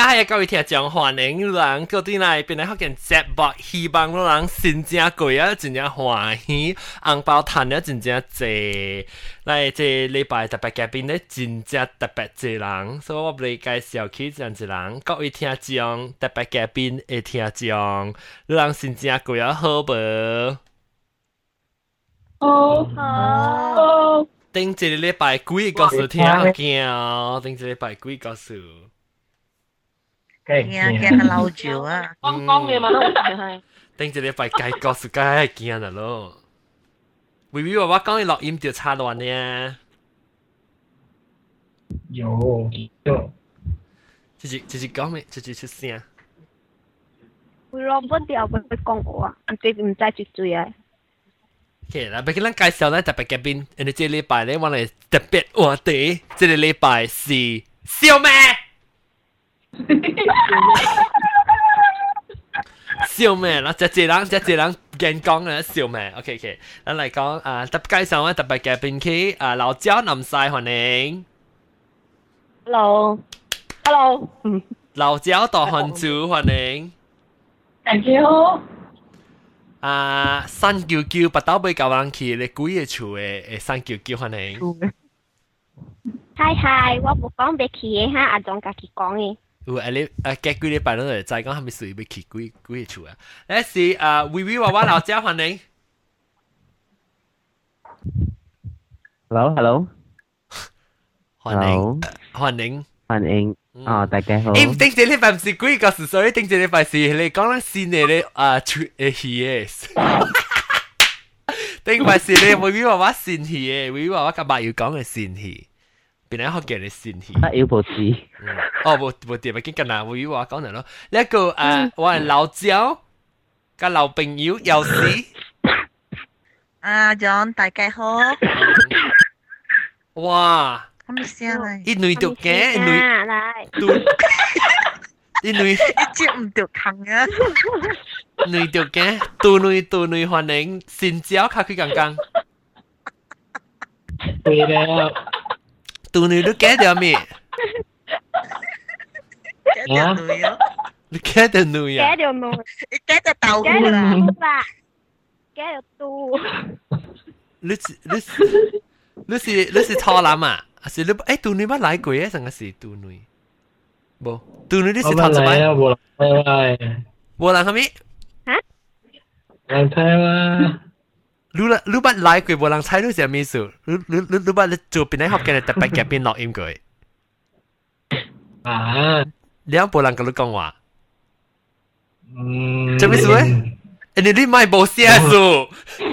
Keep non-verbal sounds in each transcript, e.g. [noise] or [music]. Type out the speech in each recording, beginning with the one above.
啊，系各位听众欢迎人，嗰啲嚟变嚟学见节目，希望嗰人真正贵啊，真正欢喜，红包赚啊，真正济。嚟这礼拜特别嘉宾咧，真正特别济人，所以我嚟介绍佢真济人，各位听众特别嘉宾会听众，人真正贵啊，好无？好好。顶一个礼拜几个数听惊，顶一个礼拜几个数。 惊惊系老住啊！讲讲嘢嘛都系。顶一个礼拜计个数梗系惊啦咯。微微话我讲你录音就差乱呢。有有。直接直接讲咩？直接出声。会攞本掉本去讲我啊！唔知唔知住嘴啊！OK 啦，俾咱介绍咧特别嘉宾，人哋这礼拜咧，我哋特别话题，这个礼拜是小妹。 小妹啦，只只人只只人见讲嘅小妹，OK OK，咱嚟讲啊，特介绍咧特别嘉宾佢啊老椒南西欢迎。 Hello，Hello，嗯，老椒大汉族欢迎。 Thank you。啊，三九九八刀杯教人去，你几个厝诶诶三九九欢迎。嗨嗨，我冇讲俾佢嘅哈，阿总家己讲嘅。 有啊，你啊，隔几礼拜都嚟再讲，系咪属于要去几几个厝啊？呢是啊，微微娃娃老家欢迎。 Hello，Hello，欢迎，欢迎，欢迎。哦，大家好。诶，顶住礼拜唔是几个事，所以顶住礼拜是你讲紧新嘅咧啊，出诶戏嘅。顶拜是你微微娃娃新戏嘅，微微娃娃今日要讲嘅新戏。 边一学嘅你新戏？啊，要部字。哦，冇冇掂，咪紧紧啊！微微娃讲嚟咯。呢一个诶，我系老椒，个老朋友有时。啊，John，大家好。哇！咁声嚟。一女读嘅，一女。嚟。一女。一接唔到坑啊！女读嘅，杜女杜女欢迎，先招卡佢刚刚。对了。 Don't you look at me? Cái điều nuôi á. Cái điều nuôi á. Cái điều nuôi. Cái điều tàu Cái điều nuôi à. Cái điều tu. Lúc lúc lúc là lúc lắm à? À là lúc ấy tu nuôi bắt lại quỷ á, sang cái gì tu nuôi? Bố, tu nuôi đi sẽ thọ lắm. Bố lại, bố lại. Bố lại hả mi? Hả? Làm theo à. 嘛？你啦，你捌来过冇人猜你是咩事？你你你你捌你做边一学嘅特别嘅边录音过？啊！你有冇人跟你讲话？嗯。做咩事咧？诶，你你买保险数，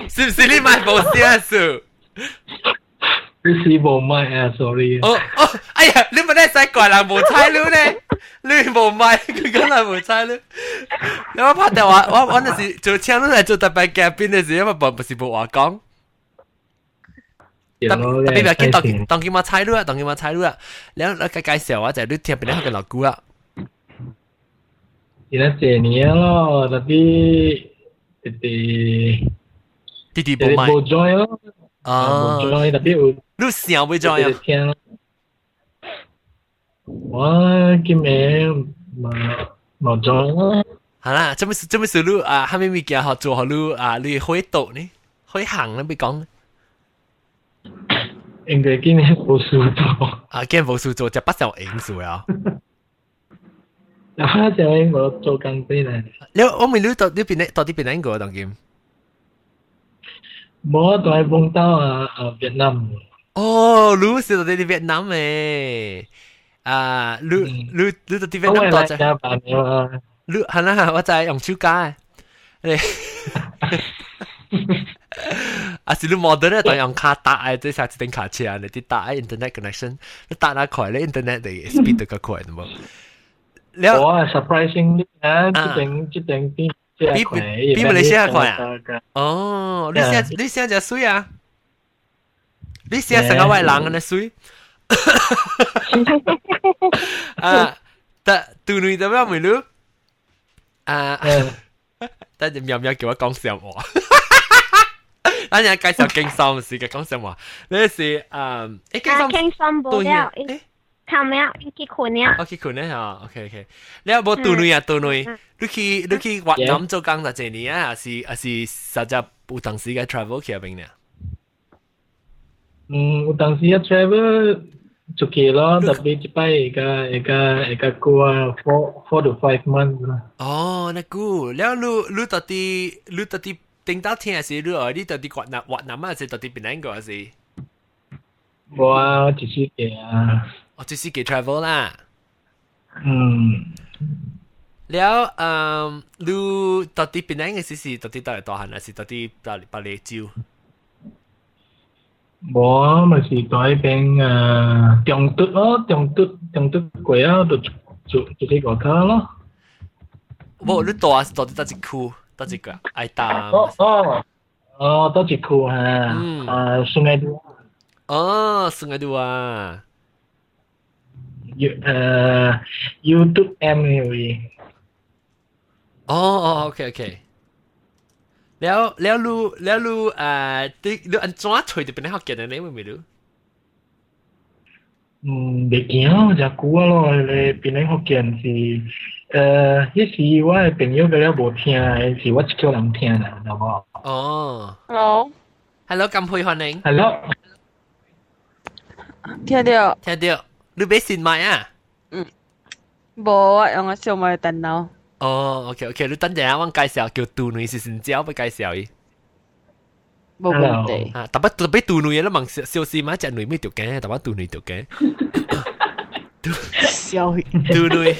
是唔是你买保险数？ 你是冇买啊？sorry。哦哦，哎呀，你咪咧使怪人冇猜了咧，你冇买，佢讲系冇猜了。你我拍电话，我我那时做请你嚟做特别嘉宾嘅时，因为冇不是冇话讲。特别别见当当见我猜了，当见我猜了，你你介介绍我就系你听边啲嘅老姑啊。而家谢年咯，特啲弟弟弟弟冇买。冇 join 咯。哦。冇 join 特别有。 你想会 join 啊？听。我见名冇冇 join 咯。系啦，做咩事做咩事？你啊，后面物件学做好你啊，你开读呢？开行咧，咪讲。应该今年冇输做。啊，今年冇输做就不受影数啊。啊！就应我做紧啲咧。你我问你到呢边咧，到呢边咧个当剑。冇都系碰到啊啊越南。 哦，你是到啲越南诶。啊，你你你到啲越南多啫。你系啦，我就系用手架。你啊，是你 model 咧，当用卡打诶，即系一定卡车啊，你啲打 internet connection，你打那快咧，internet 嘅 speed 都较快的嘛。了，我 surprising 啊，这定这定比比比马来西亚快啊！哦，你现你现在几岁啊？ 你写成个外人安尼水。啊，但杜女怎么样没录？啊，但是喵喵叫我讲笑话。咱家介绍经心是嘅，讲什么？你是嗯，诶，经心经心冇了，诶，看咩啊？去困呀？我去困咧吓，OK OK。你有冇杜女啊？杜女，你去你去越南做工十几年啊？还是还是实际有当时嘅 travel 去啊边咧？Hmm, utang sihat travel okay lah tapi cepat eka eka eka kuar four four to five months lah. Oh, nak ku. Lalu lu lu tadi lu tadi tinggal tiang sih lu tadi tadi kuat nak kuat nama sih tadi penang kau sih. Wah, chỉ à. chỉ kể à. Oh, chỉ kể travel lah. Hmm. แล้วเอ่อรู้ตอนที่เป็นยังไงสิสิตอนที่ตอนไหนตอนหันสิตอนที่ปลาปลาเลจิว bố mà chỉ tới bên à, trong tức đó trong tức trong tức quế đó được chủ chủ cái gọi thơ đó bố lúc đó đó ta chỉ khu ta chỉ cái ai ta. À, ờ ờ ờ ta chỉ khu ha ừ. à sung ai đua. Ờ sung ai đua à. YouTube em hiểu gì ờ, ờ ok ok. แล้วแล้วรู้แล้วรู้อ่าติดูอันจ้าถอยจะเป็นนักเกียรติในนี้มันไม่รู้อืมเด็กเหี้ยจากกูว่าลอยเลยเป็นนักเกียรติสิเอ่อที่สิว่าเป็นยูไปแล้วบ่เที่ยสิว่าจะเกี่ยวหลังเที่ยนะแล้วก็อ๋อฮัลโหลฮัลโหลกำพูยฮอนเองฮัลโหลเที่ยเดียวเที่ยเดียวรู้เบสินไหมอ่ะอืมบ่อ่ะยังเสียวมาแต่เนาะ 哦，OK OK，你等陣啊，我介紹叫杜女是新椒，不介紹伊。冇問題。啊，特別特別杜女，你問小事嘛，隻女咩條頸，特別杜女條頸。小杜女，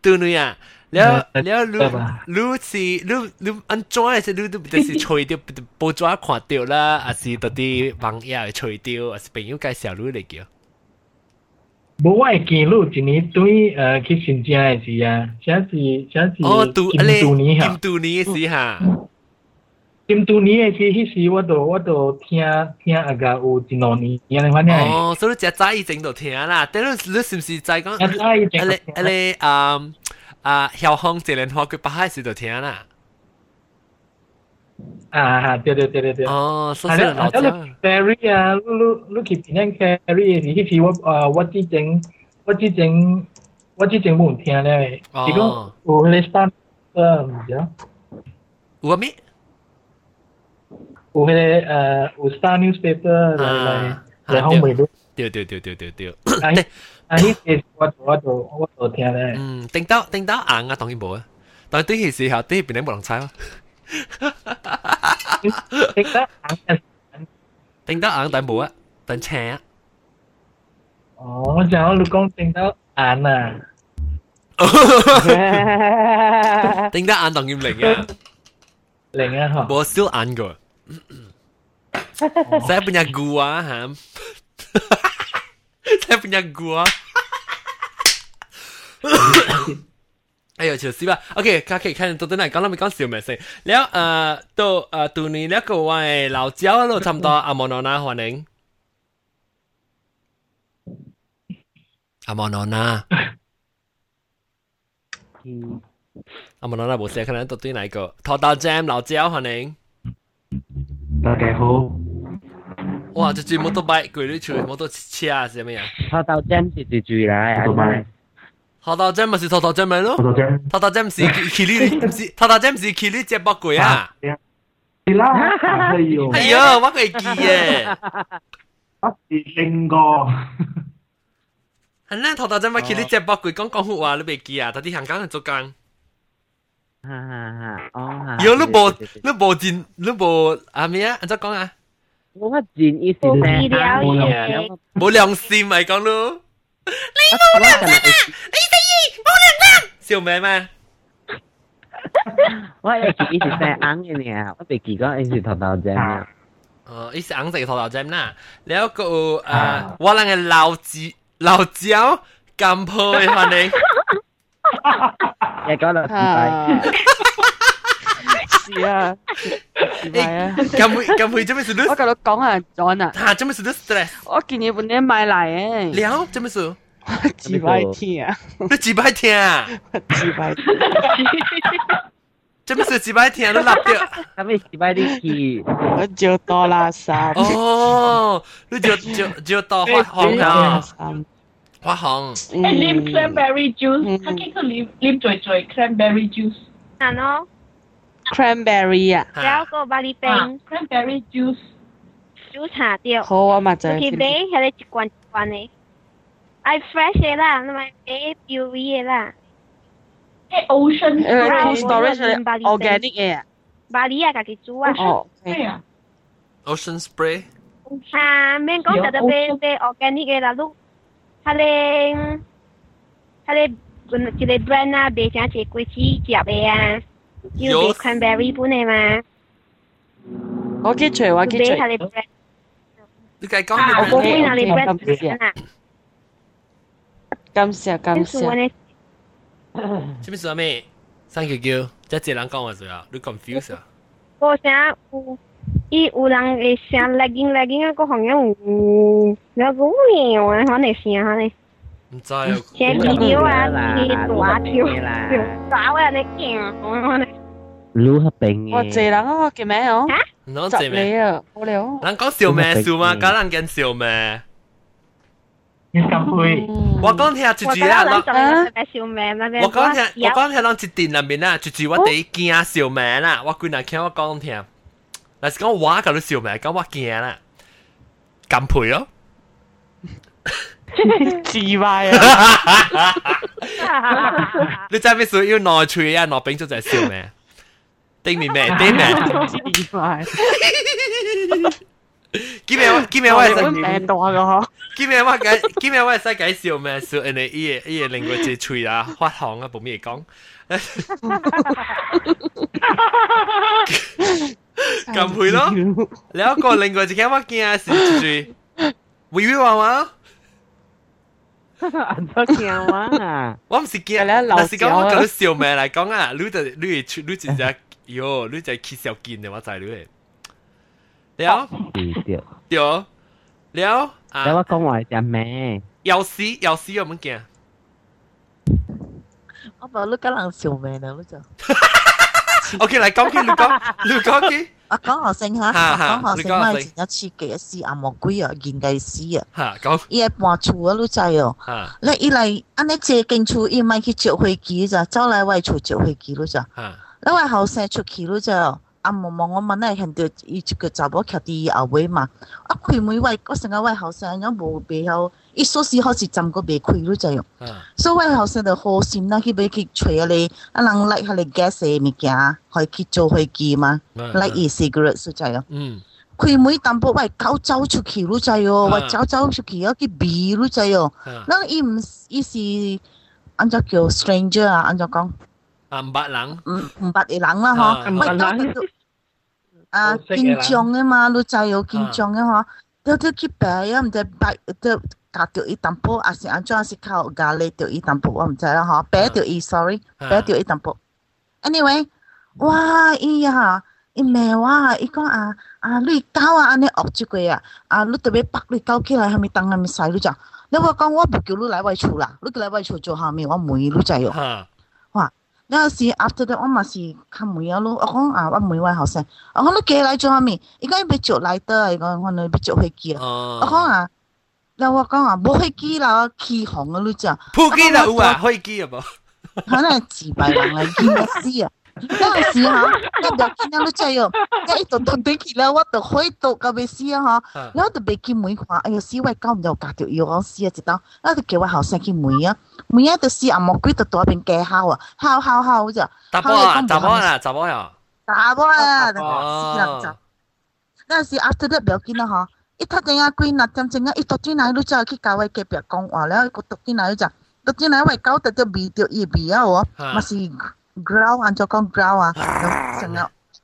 杜女啊！了了，你你是你你安怎的是你都就是吹掉，報紙看掉啦，還是到啲網頁吹掉，還是朋友介紹你嚟叫？ ဘဝကင်လို့ဒီနေ့တွင်းအခစ်ရှင်ကြရစီယာရှာစီရှာစီအော်သူအလေကင်တူနီစီဟာကင်တူနီရဲ့စီဟီစီဝတ်တော့ဝတ်တော့ဖျားဖျားအကာအိုဒီနော်နီရန်ဘာနေအော်ဆိုတော့ကြကြိုက်တင်တော့ထင်လားတဲလို့လစ်စင်စီကြိုက်ကောအလေအလေအမ်အာဟျောင်းဟောင်းဇေလန်ဟောက်ကပါဟိုက်စီတော့ထင်လား 所以你只早已整到听啦，但系你是唔是在讲？一早已经你你啊啊，校方这连话佢八开始就听啦。啊，对对对对对。哦，所以系啦，老系啦，carry 啊，你你去边样 carry 嘅时，迄时我啊，我之前我之前我之前冇听咧，哦是讲有迄个 star 诶，唔知啊，有咩？有迄个诶有 star newspaper 来来来访问到，对对对对对对。啊，迄啊，迄个我我就我就听咧，嗯，顶到顶到硬啊，当然冇啊。但系对佢时候，对边啲冇人猜咯。 识得硬顶到硬但冇啊，但斜啊。哦，我想我你讲听到硬啊，顶到硬当然零啊，零啊嗬，冇少硬个。Saya punya gua, Ham. Saya punya gua. 哎呦，就是吧。OK，大家可以看到等下講啦，咪講小咩先。然後誒，到誒到你呢個位老蕉咯，差唔多阿莫諾娜歡迎。阿莫諾娜，嗯，阿莫諾娜冇事，可能到對哪一個？拖到 Jam 老蕉歡迎。大家好。哇！一隻 motorbike 佢啲全部都車啊，係咪啊？拖到 Jam 是一隻嚟啊，係咪？妈，头道 Jam 咪是头道 Jam 咪咯？头道 Jam 是 Kili，唔是头道 Jam 是 Kili 只北鬼啊！系啦，系哟，哎呀，我佢记嘅，不是胜过，系啦，头道 Jam 咪 Kili 只北鬼讲讲好话，你未记啊？到啲香港人做工，哈哈哈，哦哈，有你无你无尽你无啊咩啊？安怎讲啊？我乜贱意思冇咧？资料 你冇良心啊！你死二冇良心！笑咩咩？我一時一時細硬嘅你啊，我哋幾個一時頭頭尖啊。哦，一時硬就頭頭尖啦。然後個誒，我兩個老子老椒咁配合你，一個老子。啊，是啊，系啊。咁会咁会做咩事都我同你讲啊，John 啊，吓做咩事都 stress 我见你本年买嚟嘅，了做咩事？自摆天啊，你几百听啊？自摆天，做咩事几百听都立掉？咁你自闭啲气，我照多垃圾，哦，你就就就到发行垃啊！圾， 花红，诶啉 cranberry juice，嗯佢见佢啉啉醉醉 cranberry juice，啊喏， cranberry 啊，有個百利冰 cranberry juice juice 下掉，好啊嘛就係。佢俾係你一罐一罐嘅，I fresh 嘅啦，同埋俾 UV 嘅啦。誒 ocean storage organic 嘅，百利啊，家己煮啊。哦，係啊。Ocean spray。啊，免講就就俾俾 organic 嘅啦，都係你係你一個 brand 啊，賣成一個幾隻嘅啊。要俾 cranberry 杯你嘛？我記住話記住。俾下你 bread。你計講嘢。我杯下你 bread 啊！感謝感謝。做咩做咩？三九九，即係人講話做啊？你 confuse 啊？我想有，伊有人會聲 lagging lagging 啊，個行業有，有個咩？我可能聲可能。唔知啊，声 video 啊，啲大条啦，条啊，你惊可能，รู้系病嘅。我谢人啊，我叫咩哦？唔通集借咩？你啊，好了。人讲笑咩笑嘛，假人见笑咩？你咁会我讲听住我觉得住啦，人仲有特别笑命那边，我讲听，我有讲听人一店入面啦，住住我哋惊笑名啦，我居然听我讲听，但是讲我嗰啲笑名，讲我惊啦，咁赔咯。 自歪啊！你真系属要内吹啊，内冰咗就系笑咩？对面咩？对面？自歪，见面见面我系本病到啊个嗬。见面我解见面我系使解笑咩？笑人哋依嘢依嘢令佢只吹啊发汗啊，冇咩讲。咁配咯，你一个另外一间我惊啊，是住会会话话。 人都惊啊！我唔是惊，但是讲我讲笑命嚟讲啊，你就你系你真系哟，你就系揭笑见嘅我就系你。了对对，对了你啊，我讲话只咩？有时有时有冇惊？我话你可能笑命啊，你就。 OK，嚟讲起，你讲，你讲起， 我講學聲嚇，哈哈講學聲，我你講學聲係前一次嘅試阿魔鬼啊，現計師啊，嚇咁伊係搬厝啊，都知哦。嚇你伊嚟安尼借間厝，伊咪去借飛機咋，走嚟外厝借飛機咯咋。嚇你生出去咯咋？阿毛毛我问你看到伊一个查某徛伫伊后尾嘛，啊开门位，我成个位后生有无备后，伊锁匙好似浸个未开咯咋样。吓所以位后生就好心啦，去俾佢吹啊你，啊人嚟下你 gas 嘅物件，可以去做飞机嘛，嚟 e cigarette 所在啊。嗯开门淡薄喂狗走出去咯滞哦，啊喂走走出去有啲鼻咯滞哦。吓那伊唔伊是按照叫 stranger 啊，按照讲啊 唔捌人唔唔捌嘅人啦啊嗬，喂唔捌人狗就啊好识嘅人紧张嘅嘛，咯滞哦紧张嘅嗬，都都去病啊，唔知白都夹到伊淡薄，还是安怎是靠咖喱到伊淡薄，我唔知啦嗬，病到伊 sorry，啊病到伊淡薄。anyway，哇伊啊！伊骂我啊！伊讲啊啊，你狗啊，安尼恶即个啊！啊，你特别白你狗起来，系咪当系咪使你咋？你话讲我唔叫你来我厝啦，你来我厝做下面，我问你知哦。 嚇你有時 after that 我嘛是看問啊咯，我講啊，我問位後生，我講你寄來做下面，伊講要做來得，伊講我哋要做飛機啊。我講哦，啊，嗱我講啊，冇飛機啦，起航啊，你知啊？飛機啦有啊，飛機啊冇？可能自閉人嚟見嘅事啊！嗰阵时吓，一入见到你知哦，一度到顶起来，我就开到个未死啊吓。吓然后就被见门看，哎呀死位狗唔就隔条腰讲死啊！一刀，然后就叫我后生去门啊，门啊就死阿魔鬼就喺边假敲啊，敲敲敲咋，查甫啊，查某啊，查某呀，打我啊！死哦人咋？嗰阵时 after that 不要紧啦嗬，一睇正啊鬼嗱正正啊，一读进来你就去教位隔壁讲话了，个读进来就读进来位狗就就鼻掉伊鼻啊喎，吓咪是 grow 啊，就讲 ground 啊，成个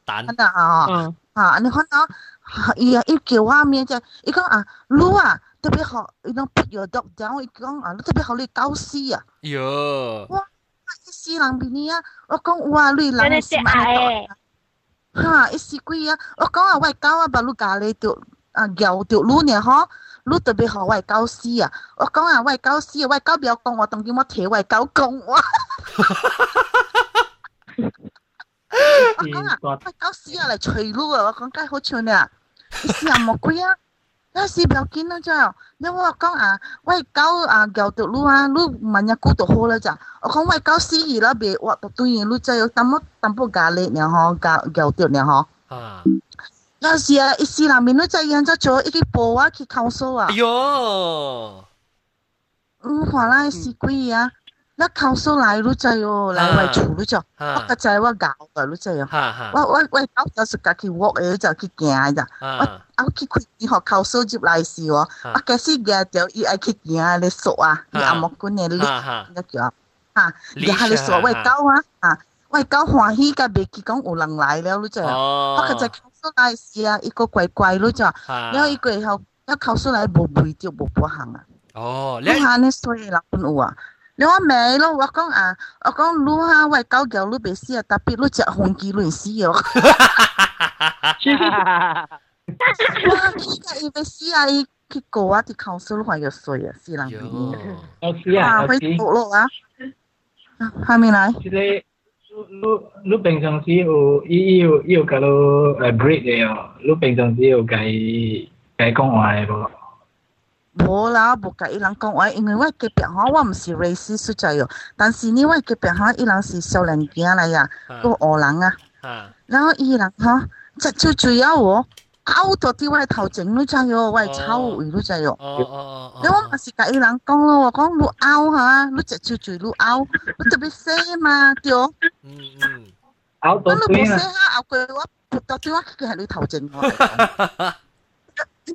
啊，啊，你看到，伊啊，伊叫我面只，伊讲啊，撸啊，特别好，伊讲 put your dog down，伊讲啊，特别好，你高斯啊，哟，哇，一死人比你啊，我讲哇，你人是蛮，哈，一死鬼啊，我讲啊，我狗啊，把路咖喱掉，啊，咬掉撸呢，吼。路特别好，外高斯啊！我讲啊，外高斯啊，外高不要讲我，当于我铁外高讲我。[laughs] 我讲啊。是个喂，狗屎啊嚟除噜啊！我讲梗系好笑呢，你试下魔鬼啊！ 那是不要紧啦，咋？你我讲啊，喂狗啊，咬到路啊，路慢一股就好啦，咋？我讲喂狗死二啦，别挖到对路再有淡么淡薄咖喱呢嗬，咬咬到呢嗬。啊，有时啊，伊斯兰面都真样咗做一个波啊，去扣数啊哎。哟，嗯，话啦是鬼啊， 那考诉来了在哟，来外出了在，我个在我搞的了在哟，我我我搞就是家去 walk 诶，就去行诶，我我去开以后投诉就来是哦，我开始惊掉伊爱去行的锁啊，伊阿莫管咧力，那叫。哈，厉害咧锁，我搞啊，啊，我交欢喜个，别去讲有人来了了哦，我个在考诉来是啊，一个乖乖了在，然后伊过后，要考诉来无背就无不行啊，哦，你看你所以老公有啊。你话未咯？我讲啊，我讲路下喂狗脚路别死啊，特别路只红机乱死哦。哇！依家要别死啊！伊去过啊，啲考数还要衰啊，死人边嘅。老师啊，啊，会老师，错咯啊！还没来。即系你你平常时有伊有伊有甲你诶 break 嘅哦，你平常时有甲伊甲伊讲话嘅无？ 冇啦，冇甲伊人讲话，因為我隔壁吼，我唔是 racist 所在哟，但是呢，我隔壁吼，伊人是少年囝嚟呀，個荷人啊。哈然后伊人吼，隻就最後我拗到啲我頭前都真哟，我炒位都真哟。哦哦我咪是甲伊人讲咯，我讲你拗嚇，你隻就最你拗，你特別細嘛，對。我嗯嗯，拗到你冇邊啊？細下拗過我，撥到啲我佢係你頭前我。[laughs]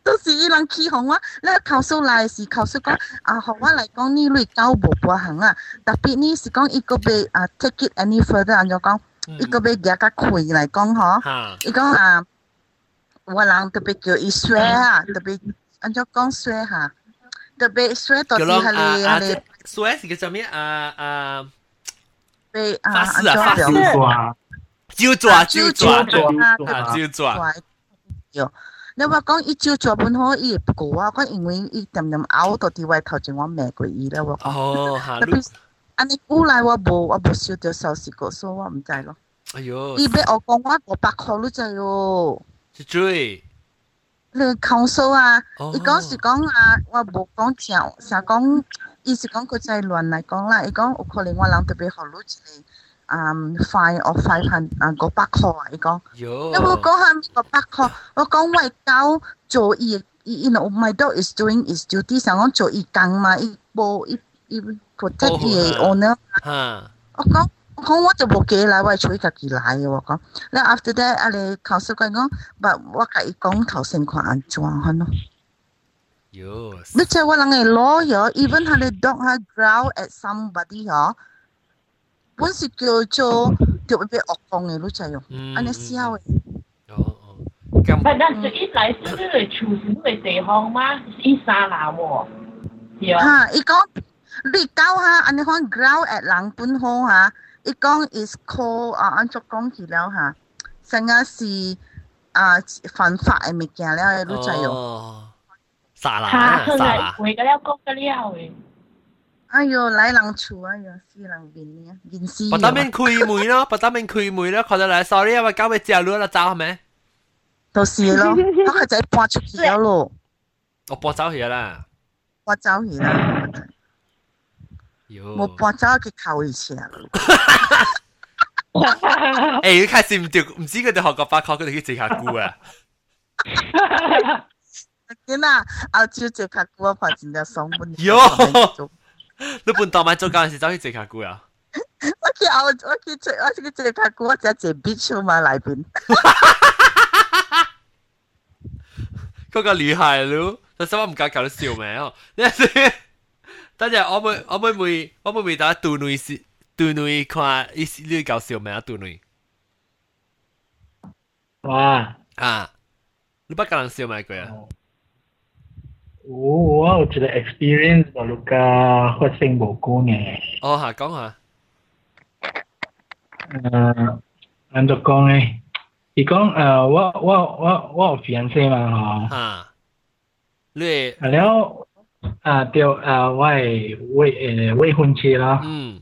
到時伊人起哄我，你考數來是考數講 [laughs] 啊，學我嚟講呢類狗無波行啊，特別呢是讲伊個被啊 take it any further，按照講伊個被夾個開嚟讲嗬。哈。伊講啊，我人特别叫伊衰啊，特别按照講衰嚇，特别衰到叫啲係啷啊啊，你係你所以是叫什麼啊啊，被啊法師啊法照師哇！招抓招抓抓。啊招抓，抓有。你話講伊照抓本好，伊會過啊，講因為伊點點拗到啲位頭前我罵過伊咧，我講。哦哈，特別安尼古來我無我無收到消息個，所以我唔知咯。哎呦，伊俾我講我五百塊都知喎。去追，你控訴啊！哦伊講是講啊，我冇講正，成講意思講佢就係亂嚟講啦。伊講有可能我人特別學到一個嗯 fine or five hundred 啊五百块啊。伊讲，哟你，冇讲下五百块，我讲为狗做伊伊 you know my dog is doing is duty，想讲做伊工嘛，伊冇伊伊 protect 伊嘅 owner。哈，我讲。我讲我就冇记嚟，我系随家己来嘅。我讲，你 after that 啊，你考试佢讲，不我甲伊讲头先看安怎样咯。哟，你知我人嘅 lawyer even 佢哋 dog 佢 growl at somebody 嗬， 本是叫做叫俾恶讲嘅，你知用，嗯安尼笑嘅。哦哦，咁不，但是一来是那个处是那个地方吗？是一沙拉喎，是啊。吓，伊讲你狗吓，安尼看 growl at 人本好吓，伊讲 is call 啊，按照讲起了吓，成日是啊犯法嘅物件了，你知用。哦，沙拉他可沙拉，会个了讲个了诶。 哎呦，来人厝，哎呦，死人面呢，面死。不打面开门咯，不打面开门咯，看到嚟，sorry 啊，我交俾只女啦，走系咪？就是咯，我个仔搬出去了咯，我搬走去啦，搬走去啦，哟，冇搬走去扣伊车啦。诶，开始唔掉，唔知佢哋学过八确，佢哋去食下菇啊，见啊，澳洲只卡古啊，反正就上半哟 你半当晚做嗰阵时走去食下菇啊？我去澳，我去只，我去只卡古，我只只 beach 嘛内边。嗰个厉害咯，但系我唔敢搞到笑咩哦，你先，等阵我妹我妹妹我妹妹打杜女是杜女看呢呢搞笑咩啊杜女哇！啊，你不教人笑咩佢啊？ 我有一個 experience 就係甲發生無關嘅。哦，下講下。誒，安怎講咧？伊講誒，我我我我有 fiance 嘛吼。啊。你。啊了啊對啊，我係未誒未婚妻啦。嗯。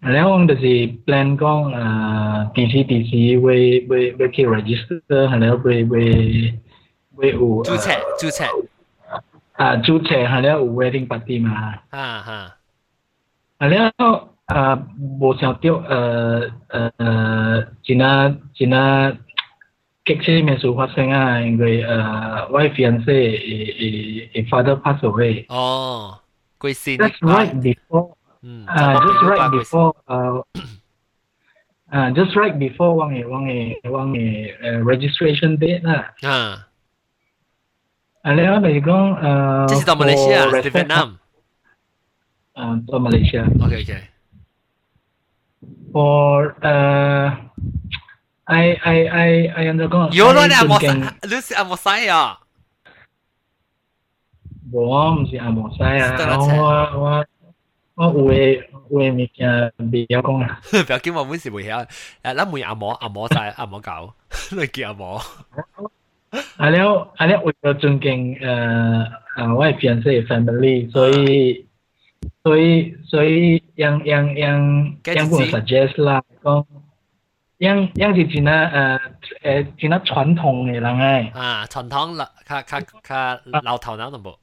然後我們就是 plan 講啊，第時第時會會會去 register，然後會會會有。註冊註冊。啊注册，系了有 wedding party 嘛，哈哈，系了啊无想到诶诶，真啊真啊。激车咩事发生啊？因为诶，我 fiancé 诶诶 father pass away。哦，贵先。 That's right before. 嗯， Uh, just right before. Uh, uh, just right before 我嘅我嘅我嘅诶 registration date 啦。啊， 啊，你我咪讲诶。这是到马来西亚，是越南。嗯，到马来西亚。 OK OK。 For 诶。I I I I undergo。有咯，你阿莫西，你是阿莫西啊？我唔是阿莫西啊，我我我有嘅有嘅物件未晓讲啊。不要紧，我本是未晓。诶，咱问阿莫阿莫西阿莫搞，你叫阿莫。 阿了阿了为咗尊敬诶诶我系 fiancé family，所以所以所以让让让让我 suggest 啦，讲。样样是真啊诶诶真啊传统嘅人诶。啊，传统啦，较较较老头人都冇。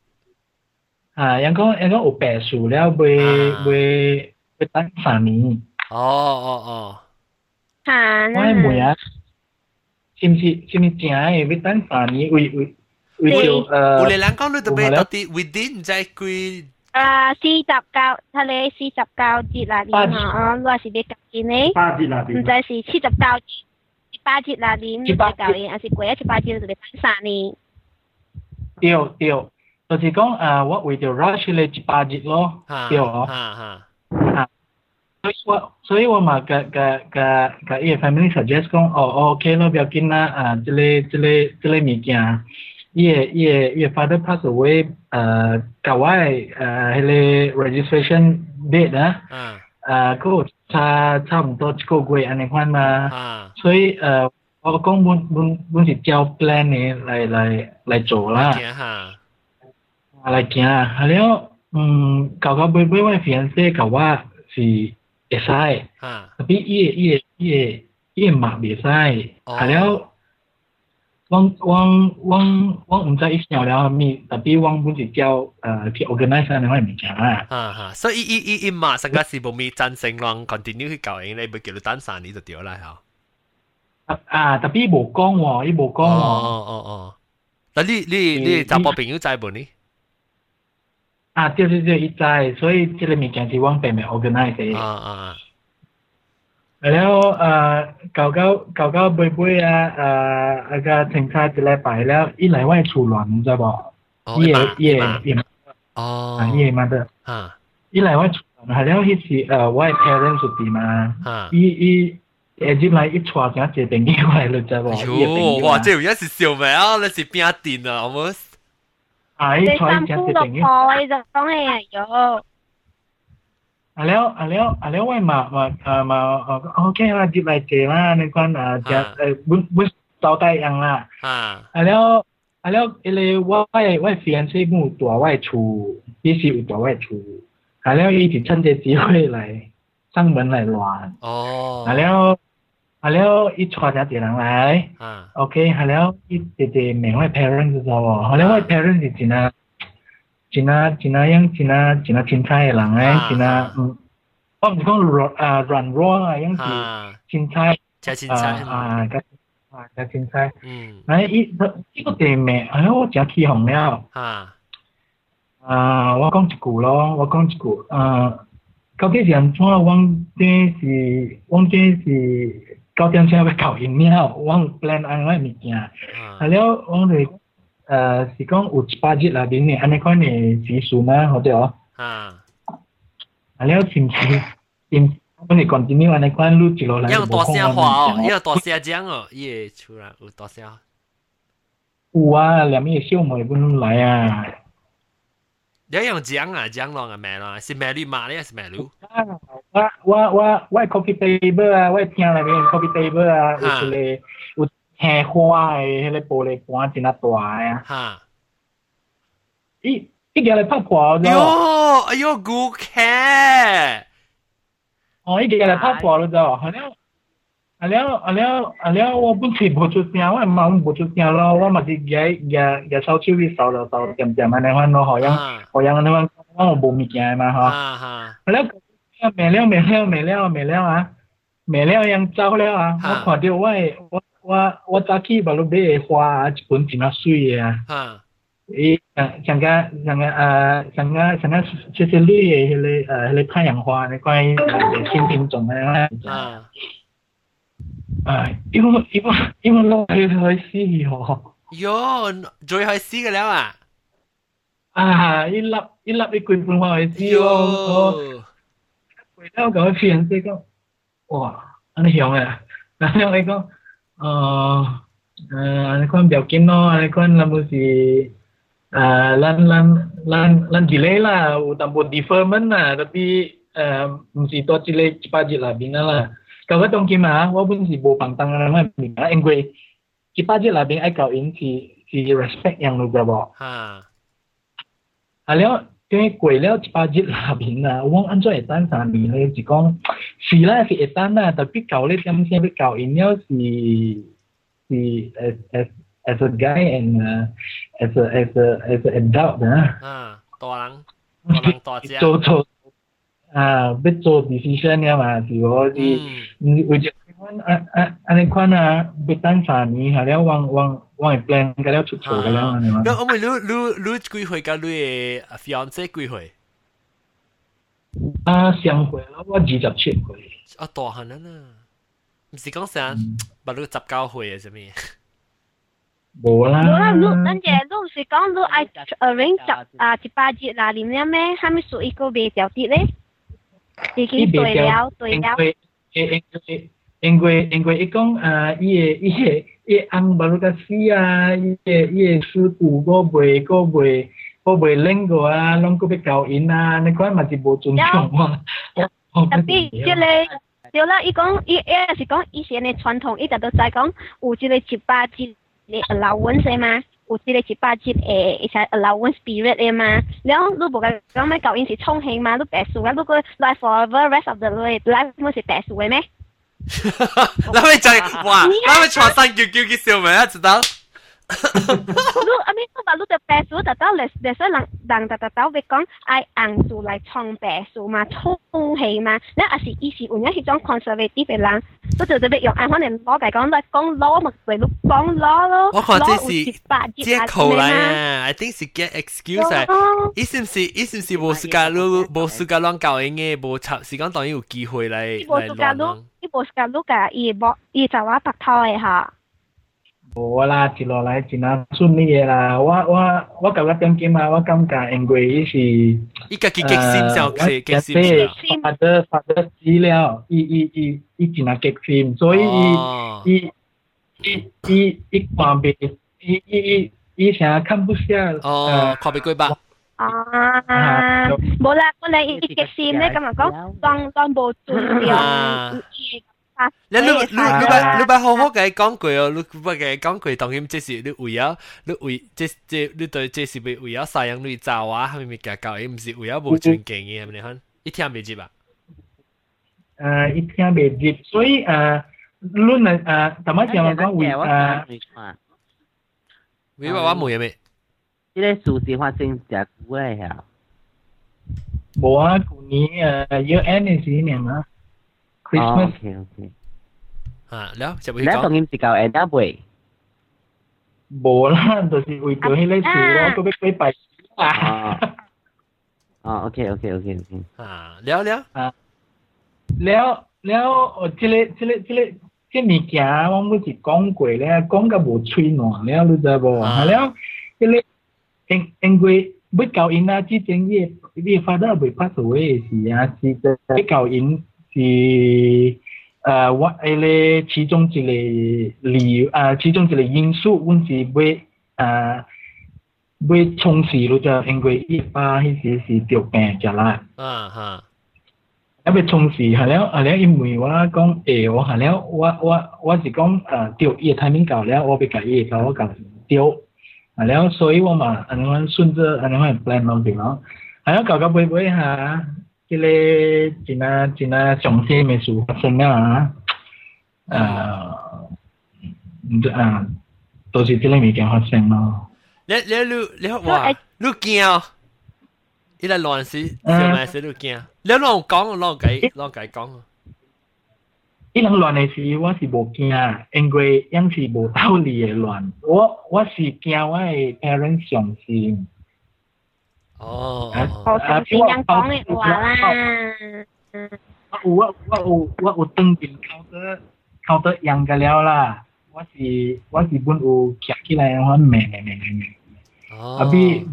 啊，样讲样讲有白树了，会会会等三年。哦哦哦。吓！我问啊， xin chị xin chị ai biết tán phản như uy uy uy chiều ờ uy lãng con lưu tập bê tập tí within giải quy à si tập cao thà lê si tập cao chỉ là đi mà lo si bê cao gì nè ba chỉ là đi không phải si chỉ tập cao chỉ ba chỉ là đi không phải cao yên à si quế chỉ ba chỉ là tập tán phản nè. Tiêu tiêu tôi chỉ có à what we do rush lên chỉ ba chỉ lo. Tiêu hả? hả hả 所以我所以我嘛个个个个伊个 family suggest 讲，哦，OK 咯，不要紧啦，啊，即个即个即个物件。伊个伊个伊个 father pass away，诶，甲我诶迄个 registration date 啊，诶，嗰差差唔多一个月安尼款嘛，所以诶，我讲本本本是照 plan 嘅嚟嚟嚟做啦，嚟行啊，系了，嗯，搞到尾尾我 fiancé 甲我是 会使，特别伊个伊个伊个伊个嘛袂使，系了。我我我我唔知伊想了咩，特别我本是叫诶去 organize 安尼款物件啦。啊哈，所以伊伊伊马上个是无咪赞成让 continue 去教因，你唔叫你等三年就掉啦吓。啊啊，特别无讲喎，伊无讲喎。哦哦哦，但你你你查甫朋友知无呢？啊，对对对，伊知，所以即个物件是我并未 organize 嘅。啊啊。แล้วเอ่อเก่าเก่าเก่าเก่าบ่อยๆอ่ะเอ่ออาก็ถึงค่าจะไล่ไปแล้วอีหลายว่าชูหลอนจะบอกเย่เย่เย่ อ๋อ เย่มาเด้อ ฮะ อีหลายว่าชูหลอนแล้วที่สิเอ่อว่า parents สุดดีมาอีอีเอจิมไลอีชัวร์จะเจเป็นกี่ไว้เลยจะบอก 哟，哇，这有一是小妹啊，你是边店啊，almost。啊，一ชัวร์จะเจเป็นกี่ พอไอ้จะต้องให้อายุ อ่ะแล้วอ่ะแล้วอ่ะแล้วว่ามาม 啊，对对对，一在，所以这个物件是往北面 organize 的。啊啊。然后呃，搞搞搞搞背背啊，呃，那个停车一来摆了，一来外出乱，你知道不？夜夜夜。哦。夜嘛的。啊。一来外出乱，然后迄是呃，我 parents 住地嘛。啊。伊伊。诶，进来一撮，像一朋友来了，知无？哟，哇，这有影是小妹啊，那是边店啊，我们。Ahí soy que hace tengi. Poi giờ con này yo. Aleo aleo aleo vậy mà mà mà ok là dịp lại chế mà nên con à chả bước bước tao tay. À. Aleo aleo ele vậy vậy phiền sẽ ngủ tuổi vậy chủ, đi xì tuổi vậy chủ. À, aleo ý thì chân chế chỉ hội lại sang 门 lại loạn. Ồ. Aleo 好了，一撮家点人来，啊，OK，好了，一点姐每位 parents 知道不？好了，位 parents 是？样？是哪？是哪？青菜的人哎？是哪？嗯，我唔是讲软啊软弱啊，样子青菜，加青菜啊，加啊加青菜，嗯，来一一个点咩？哎呦，我加起红了，啊，啊，我讲一句咯，我讲一句，啊，究竟是安怎？我这是，我这是。九点钟要搞饮料，我 plan 安怎物件。啊了，我哋诶是讲有一百日内面嘅安尼款嘅指数嘛，或者哦。啊。啊了，是唔是？是唔？我哋 continue 安尼款录一落来。要多声话哦，要多声讲哦，伊出来有多声。有啊，两面小妹本来啊。 你用讲啊，讲咯啊，咩咯？是咩绿马呢？是咩绿？我我我我 coffee table 啊，我听内面 coffee table 啊，有一个有青花嘅迄个玻璃盘真啊大啊。哈。伊伊个嚟拍破咗。哟，哎呦，古客。哦，伊个嚟拍破咗，好像。 啊了啊了啊了， Alea, alea, alea o bun si bochut nya wa ma un bochut nya la wa ma ti ya ya ya sao chi vi sao la sao tiam tiam ne wa no ho yang ho yang ne wa wa bo mi kya ma ha ha la ka me leo me leo me leo me leo a me leo yang zao leo a wa kwa de wa wa wa wa ta ki ba lu be hua chi bun ti na sui ya ha e chang ga chang ga a chang ga chang ga che che lu ye le le pa yang hua ne kwai xin pin zong ne ha 新品种的啊。啊，因为因为因为落去开始喎。哟，最开始嘅了啊！啊，一粒一粒一罐半开始喎。回到咁片即讲，哇，安尼样啊！然后你讲，呃，呃，安尼款表紧咯，安尼款咱唔是。uh, lan lan lan lan delay lah utang deferment lah tapi uh, mesti tu cile cepat je lah bina lah 咁嗰种叫嘛，我本是无放当啦，我明啊，因为佢巴只那边爱教因是是 respect 样咯，知无？哈。啊了，因为过了一巴只那边啊，我按照会单三年咧，是讲是啦是会单啦，但系教咧点先要教因了是是 as as as a guy and uh, as a as a as an adult 啊。啊，大人，大人大只。做做。 啊，要做 decision 了嘛，是我是，嗯，为着款啊啊，安尼款啊，要等三年，下了往往往会 plan 个了出错个了，安尼嘛。咁我咪你你你几岁？甲你诶 fiance 几岁？啊，相会咯，我二十七岁。啊，大汉啊呐，唔是讲啥，把你十九岁诶，什么？冇啦。冇啦，你等阵你是讲你爱 arrange 十啊一百节啦，点样咩？系咪属于个未掉啲咧？ 已经对了，对了。因为因为因为伊讲为，伊为伊为伊为因为因为啊，伊因伊因为因为因为因为因冷个啊，拢个要交因啊，你看嘛是无尊重因。特别为个，对啦，伊讲伊伊也是讲以前的传统，伊因都在讲有为个为八为老文生嘛。有一个一百集诶，一下 allowance period 诶嘛，然後你無個講咩舊年是沖慶嘛，你白输啊，如果 life forever rest of the life 冇是白输嘅咩？[laughs] 那咪就係哇，[laughs] 那咪床上叫叫嘅笑咩啊？知道？lu ami tu balu te pesu ta tao les les lang dang ta ta tao ve kong ai ang su lai chong pesu ma chong hei ma na asi isi unya hi chong conservative lang tu tu te be用 ai 可能攞嚟讲都系讲攞咪嚟录讲攞咯。我看这是借口嚟啊，I think 是 get excuse 啊。意思是意思是无时间录无时间乱教应嘅，无插时间当然有机会嚟嚟乱咯。伊无时间录㗎，伊无伊就话拍拖嘅吓。 我啦，接落嚟真係順利嘅啦。我我我感觉点解嘛？我感觉因為伊是伊個激激心就係激心，發得發得資料，伊伊伊伊真係激心，所以伊伊伊伊伊伊伊伊伊成日看不下。哦，看別幾百。啊，冇啦，我哋伊激心咧，咁啊講當當冇尊重。你你你你咪你咪好好嘅讲句哦，你咪嘅讲句当然即是你为咗你为即即你对即是为为咗晒样你走啊，系咪咪教教？唔是为咗无尊敬嘅，系咪你看一听未接啊？诶，一听未接，所以诶，你诶诶，怎么讲讲为诶？为话我冇嘢未？呢个事实发生就久嚟呀。冇啊，旧年诶 year end 嘅时年啊。 Christmas. Okay, okay. À, đó, sẽ bị có. Nếu em chỉ cầu em đã bùi. Bố là, tôi chỉ bùi tôi hay lấy sự đó, tôi biết cái bài. À. À, ok, ok, ok, ok. À, 了了。啊，了了，我这个这个这个这物件，我每次讲过咧，讲到无吹暖了，你知无？啊了，这个因因为要教因啊，之前伊伊发得未拍所谓嘅事啊，是要教因。 是呃，我迄个其中一个理由啊，其中一个因素，阮是要呃要从事咯，就因为伊爸迄时是着病食啦。啊哈。啊，要从事，下了下了，因為我講誒，我下了，我我我是講誒，着伊個 timing 到了，我要甲伊甲我講着，下了，所以我嘛，安尼樣順着安尼樣 plan 落去咯，下了搞到尾尾下。即个真啊真啊上天嘅事发生啊！ 诶唔知啊，到时啲你物件发生咯。你你你你哇，你惊？伊来乱死，小妹死你惊？你乱讲，乱计，乱计讲。伊人乱嘅时，我是无惊，因为因是无道理嘅乱。我我是惊我嘅 parents 上心。 哦，我上次人讲嘅话啦。我我我有我有当面靠得靠得样嘅了啦。我是我是本有徛起来，我咩咩咩咩咩。哦，啊比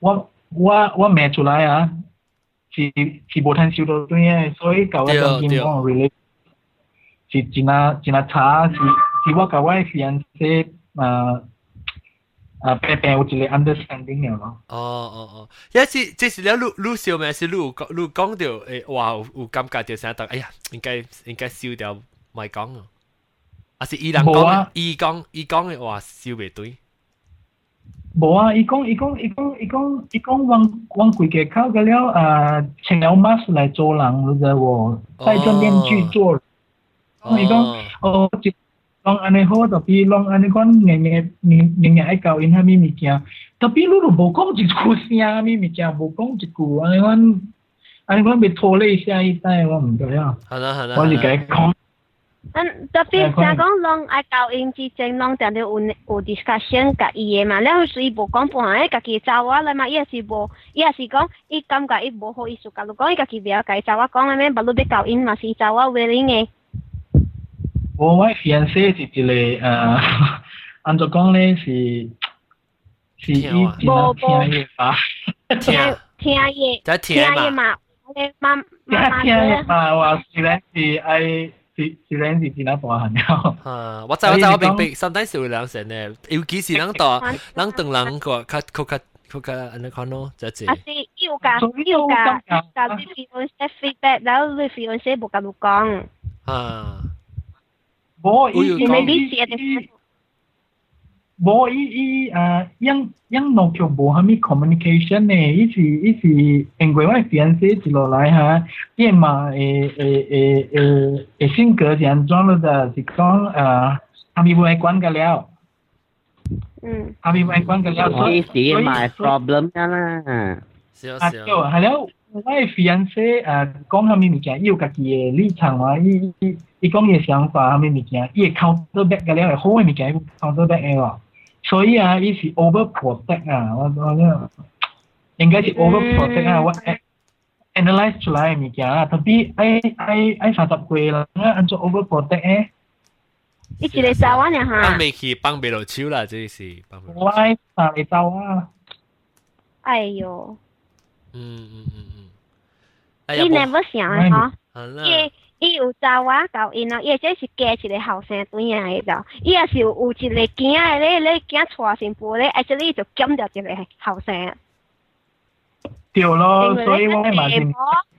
我我我咩出来啊？是是无通收到对嘅，所以教我当面讲 relate。是真啊真啊差，是是我甲我嘅 fiancé 啊 啊平平有一个 understanding 嘅咯。哦哦哦，一是即是了，你你笑咩？是你有讲你讲到诶，哇有有感觉到啥？但哎呀，应该应该烧掉，咪讲啊！啊是伊人讲，伊讲伊讲嘅话烧袂对。无啊！伊讲伊讲伊讲伊讲伊讲往往规个口嘅了啊，穿了 mask 来做人，你知喎？戴着面具做人。伊讲哦，一 让安尼好，特别让安尼个年年年年爱教音哈咪咪讲，特别如果无讲一句声咪咪讲，无讲一句安个安个被拖累下一代我唔得呀。好的好的，我理解空。嗯，特别假如讲让爱教音之前，让常常有有 discussion 个伊个嘛，然后随无讲半下，家己查我嘞嘛，伊也是无，伊也是讲，伊感觉伊无好意思甲你讲，伊家己比较家己查我讲嘞咩，不如得教音嘛，是查我 willing 呢？我我 fiancé 是一个诶，按照讲咧是是伊真系听嘢吧？听听嘢，在听嘢嘛，你妈妈妈听嘢嘛，话虽然是爱是虽然是真系大汉了。啊，我知我知我明白，sometimes 会两成咧，尤其是人大人等人个较较较较较安尼讲咯，就系。啊是要㗎，要㗎，教你 fiancé feedback，然后你 fiancé 冇甲你讲。啊。 无伊伊伊无伊伊诶，因因诺叫无虾米 communication 呢？伊是伊是因为我 fiancé 一落来吓，伊嘛诶诶诶诶诶性格是安怎咯？就是讲诶，阿咪唔系管个了。嗯。阿咪唔系管个了，所以所以 my problem 㗎啦。是啊系啊，系 了。我嘅 fiancé 诶讲虾米物件，伊有家己嘅立场嘛，伊伊伊讲伊嘅想法虾米物件，伊会 counter back 嘅了，系好嘅物件，伊 counter back 嘅喎。所以啊，伊是 over protect 啊，我我呢应该是 over protect 啊，我 analyze 出来嘅物件啊，特别爱爱爱三十岁啦，按做 over protect 诶。一一个查我呢吓。帮未去，帮未落手啦，这是帮未。我爱三个查我。哎呦。嗯嗯嗯嗯。 伊那要想啊哈，伊伊有查我抖音咯，伊即是加一个后生转来个就，伊也是有一个惊的咧咧惊错前步咧，而且你就捡着一个后生。对咯，所以讲嘛是，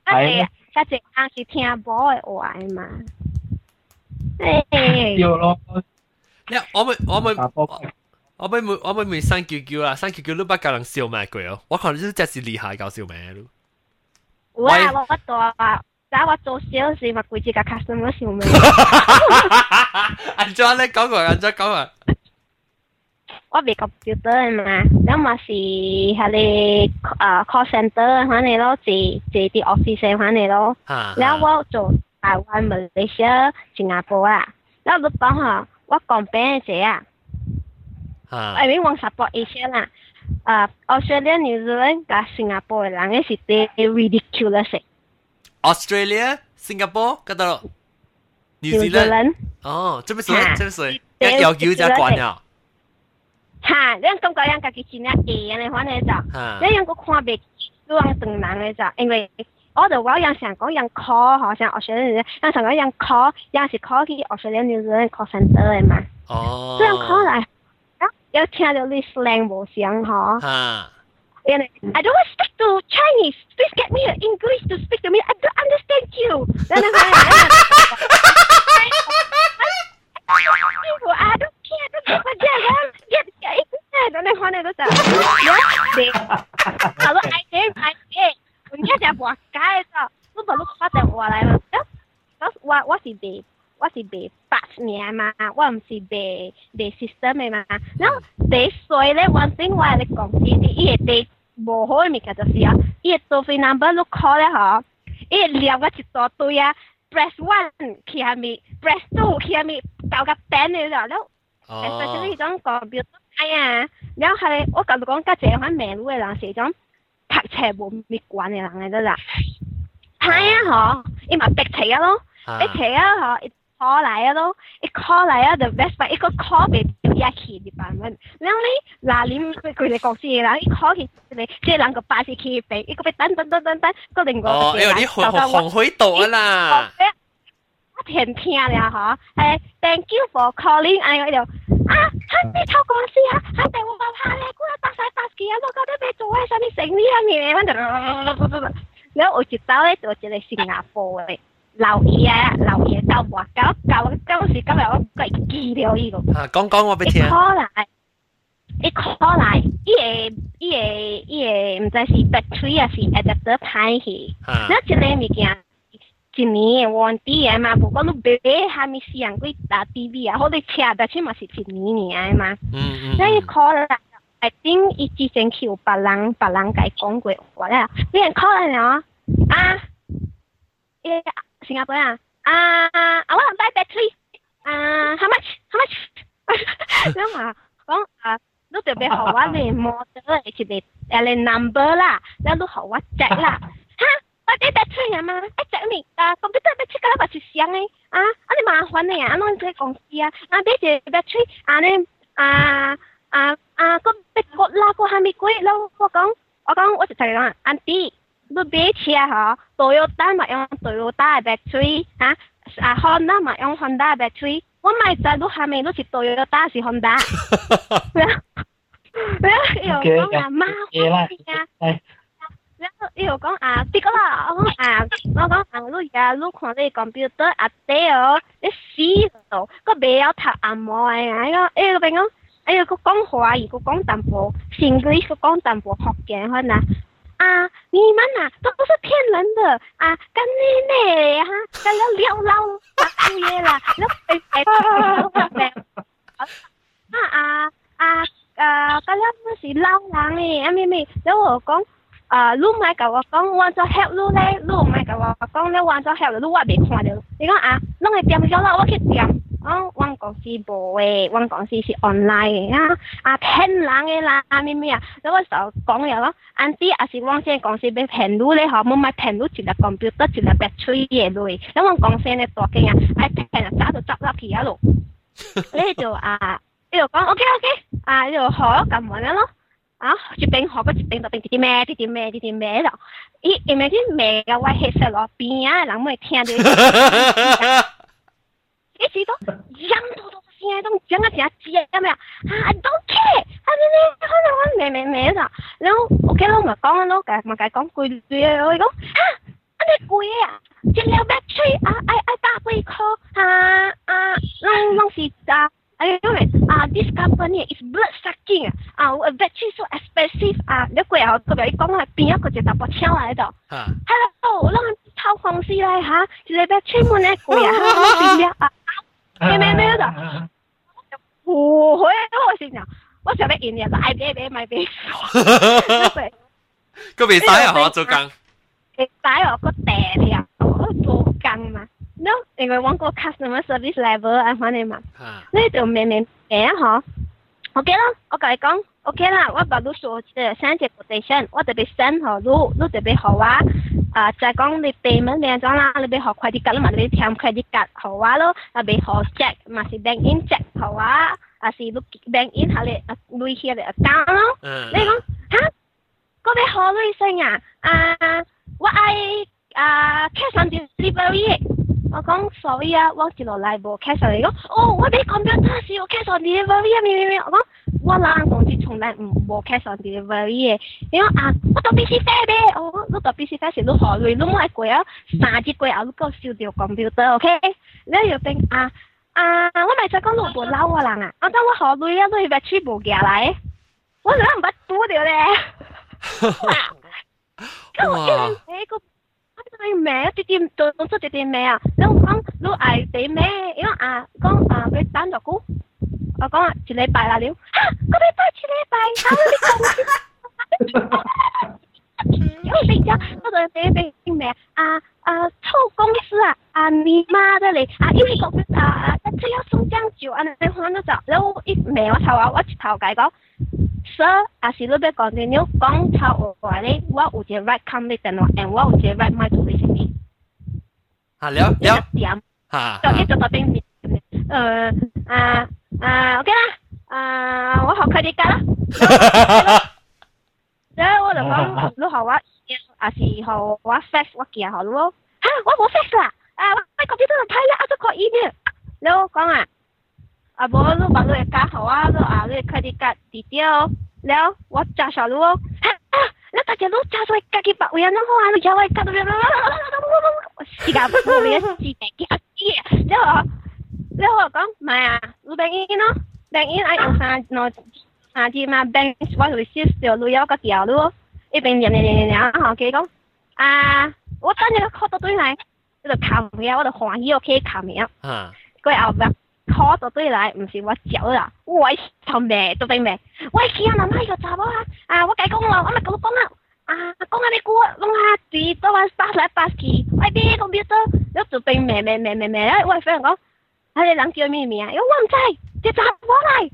还是还是听婆的话嘛。[laughs] 对。咯，我们我们，我们我们没上 Q Q 啊，上 Q Q 都不够人笑卖鬼哦，我靠，你这是是厉害搞笑卖。哇！我我大啊！打我做小事嘛，规只个 customer 笑咩？安怎咧讲过？安怎讲啊？我未 computer 嘛，咁嘛是系你诶 call center 反嚟咯，系系啲 office 反嚟咯。然后我做台湾、马来西亚、新加坡啊，然后你讲吓，我讲边只啊？I mean 我 support Asia 啦。 诶，Australia、New Zealand 加新加坡嘅人嘅是啲 ridiculous。 Australia、Singapore 嗰度，New Zealand。哦，做咩事？做咩事？一有叫就关了。吓！你感觉人家己真系诶，你反正就，你人个看袂起人等人嘅就，因为我就话人想讲人 call 好像 Australia，人想讲人 call，人是 call 去 Australia New Zealand call center 嘅嘛。哦。这样 call 来， 有聽到你 slang 無聲嗬。嚇。And I don't speak to Chinese. Please get me an English to speak to me. I don't understand you. Then I don't care. Don't give a damn. Get get internet. Then I say, yeah, they. Hello, I did, I did. 人家就話解咗，都唔碌發電話嚟啦。咁我我是地，我是賣年嘛，我唔是賣賣 system 嘅嘛，然後第衰咧，我先我嚟講啲啲，伊個第無好嘅物件就是啊，伊個收費 number 都 call 咧嗬，伊列個一大堆啊，press one 去下面，press two 去下面，搞個 pen 嘅了了，especially 種 computer 哎呀，然後係我感覺講家姐喺美國嘅人是種讀冊無咩關嘅人嚟得啦，係啊嗬，伊嘛逼車咯，逼車啊嗬。call 嚟啊咯，一 call 嚟啊，就 best part 一个 call 俾掉一期嘅版本。然后咧，嗱你佢哋公司嘅啦，一 call 佢你即系两个八十期俾，一个俾等等等等等，个另外哦，因为你红红红会到啊啦。我听听啦嗬，诶，thank you for calling，哎我就啊，喺咩臭公司啊？喺地我怕咧，估得搭晒搭几啊，我觉得你做喺上面成呢一面，我就，然后我接到咧就一个新加坡嘅。 老爺老爺到我搞搞當時今日我鬼記了呢個。啊，講講我俾聽。一 call 來，一 call 來，伊個伊個伊個唔知是 battery 啊是 adapter 歹去。那一個物件一年嘅 warranty 啊嘛，不過你買下面試人幾打 TV 啊，好你車 battery 嘛是一年嘅嘛。嗯嗯。那一 call 來。I think 伊之前叫別人別人甲伊講過話咧，你人 call 來啊啊，誒。新加坡啊，啊，I want to buy battery，啊，how much？how much？咁啊，講啊，都特別好我嚟 model 嚟，是嚟誒嚟 number 啦，然後都好我 check 啦，哈，我啲 battery 啊嘛，一 check 你啊，computer battery 嗰粒係上嘅，啊，啊你麻煩你啊，安怎公司啊，啊俾隻 battery. 啊你啊啊啊個別個啦個係咪貴咯？我講我講我就同你講，安迪。你买车嗬，Toyota 咪用 Toyota 嘅 battery 吓，啊 Honda 咪用 Honda 嘅 battery。我咪就都系咪都是 Toyota 是 Honda？你又讲啊麻烦啊！然后又讲啊，啲个啦，我讲啊，我讲啊，你而家你看你 computer 啊底哦，你死到个未有读按摩嘅，哎个哎个边讲，哎个讲华语，个讲淡薄，English 个讲淡薄福建话呐。 啊，你们呐、啊、都是骗人的啊，干你妹呀、啊，干了撩老老爷了，那白白啊啊啊啊，干了不是老人诶，阿妹妹，那我讲。啊，路麦甲我讲，我做黑路嘞，路麦甲我讲，你我做黑路，我未看到。你讲啊，弄个店叫啦，我去店。哦，阮公司无诶，阮公司是 online 嘅啊，啊骗人嘅啦，咩咩啊，咁我就讲嘢咯，安啲也是阮先公司要骗你咧，嗬，冇买骗你一个 computer 一个 battery 嘅类，咁阮公司咧大间啊，爱骗啊，早就执笠去啊咯，你就啊，你就讲 OK OK，啊，你就学咁样咯。啊，一边学个一边就边啲咩啲啲咩啲啲咩咯，伊因为啲咩嘅话其实落边啊，人咪听到。 一直都讲到到现在都讲啊讲接有没有？啊，don't care，啊你你可能我咩咩咩啦，然后我见到咪讲咯，咪咪讲句句啊，我讲啊，啊你贵啊，一条 battery 啊，I I 打俾 call 啊啊，拢拢是啊。哎，因为啊，this company is blood sucking 啊，battery so expensive 啊，你贵啊，特别讲系边一个就搭部车嚟度。Hello，拢偷公司嚟吓，一个 battery 冇咧贵啊，拢是咩啊？ 咩咩咩的，我回我心想，我想要印嘢就愛買買買買。個未使啊，我做工。未使哦，個地條，我做工嘛。no，因為揾個 customer service level 啊，反正嘛，你就明明明啊嗬。OK 啦，我同你講，OK 啦，我把你所誒 send 隻 quotation，我特別 send 好你，你特別好啊。啊，就系讲你 payment 点样啦，你俾学 credit card 嘛，你填 credit card 好啊咯，啊俾学 check 嘛是 bank in check 好啊，啊是你 bank in 下你啊累起嚟 account 咯。你讲吓，嗰边好累声啊，啊我爱啊 cash on delivery。 我讲 sorry 啊，我接落嚟無 cash 嚟講，哦，我俾 computer 是有 cash on delivery 啊，咩咩咩，我講我冷公司從來唔無 cash on delivery 嘅，你講啊，我特別是飛咩？哦，我特別是飛是你何類，你唔係貴啊，三隻貴啊，你夠燒掉 computer，OK？你又變啊啊，我咪再講你無嬲啊人啊，我講我何類啊，你係全部寄嚟，我兩唔賭掉咧，[laughs] 哇！咁我一個。你名一啲啲做做出啲啲咩啊？你講你愛地咩？因为啊，講啊，佢等咗股，我講啊，一禮拜啦了，嚇，個禮拜一禮拜，嚇，你講，因為比較嗰個俾俾咩啊啊，臭公司啊啊，你媽的嘞啊，因為講啊，這要送醬酒啊，你看得着，然后一咩我頭啊，我一頭解講。所啊是你要讲嘅，你讲臭话咧，我有一个 right 冚你电话，and 我有一个 right 买做你先嘅。啊了了，点？哈，就一直到边边。诶啊啊，OK 啦，啊我学佢哋㗎啦。然后我就讲，你学我，啊是学我 [laughs] fax 我寄学你咯。吓，我冇 fax 啦，啊我喺嗰边度睇啦，我都个 email。你讲啊？ 啊无你把你加好啊，你啊你快啲加低调，了我加小路，那大家都加出来加几百位啊，那好啊，你加我加到咩咩咩咩咩，是噶不咩是咩嘅啊啲，然后然后我讲唔系啊，你病院咯，病院啊用三攞三支嘛病，我會 shift 掉路有個條路，一邊人人人人後幾講啊，我等你 call 到對嚟，你就擒嘅，我就歡喜我企擒嘅，佢後邊。call 到对嚟，唔是我走啦，我头咩都俾咩，喂，佢啊，妈妈个查某啊，啊，我解讲咯，我咪讲讲啦，啊，讲下你估，弄下字都话巴来巴去，喂，边个边都，一做俾咩咩咩咩咩，哎，喂，friend 讲，啊，你谂叫咩名啊？我唔知，只查某嚟，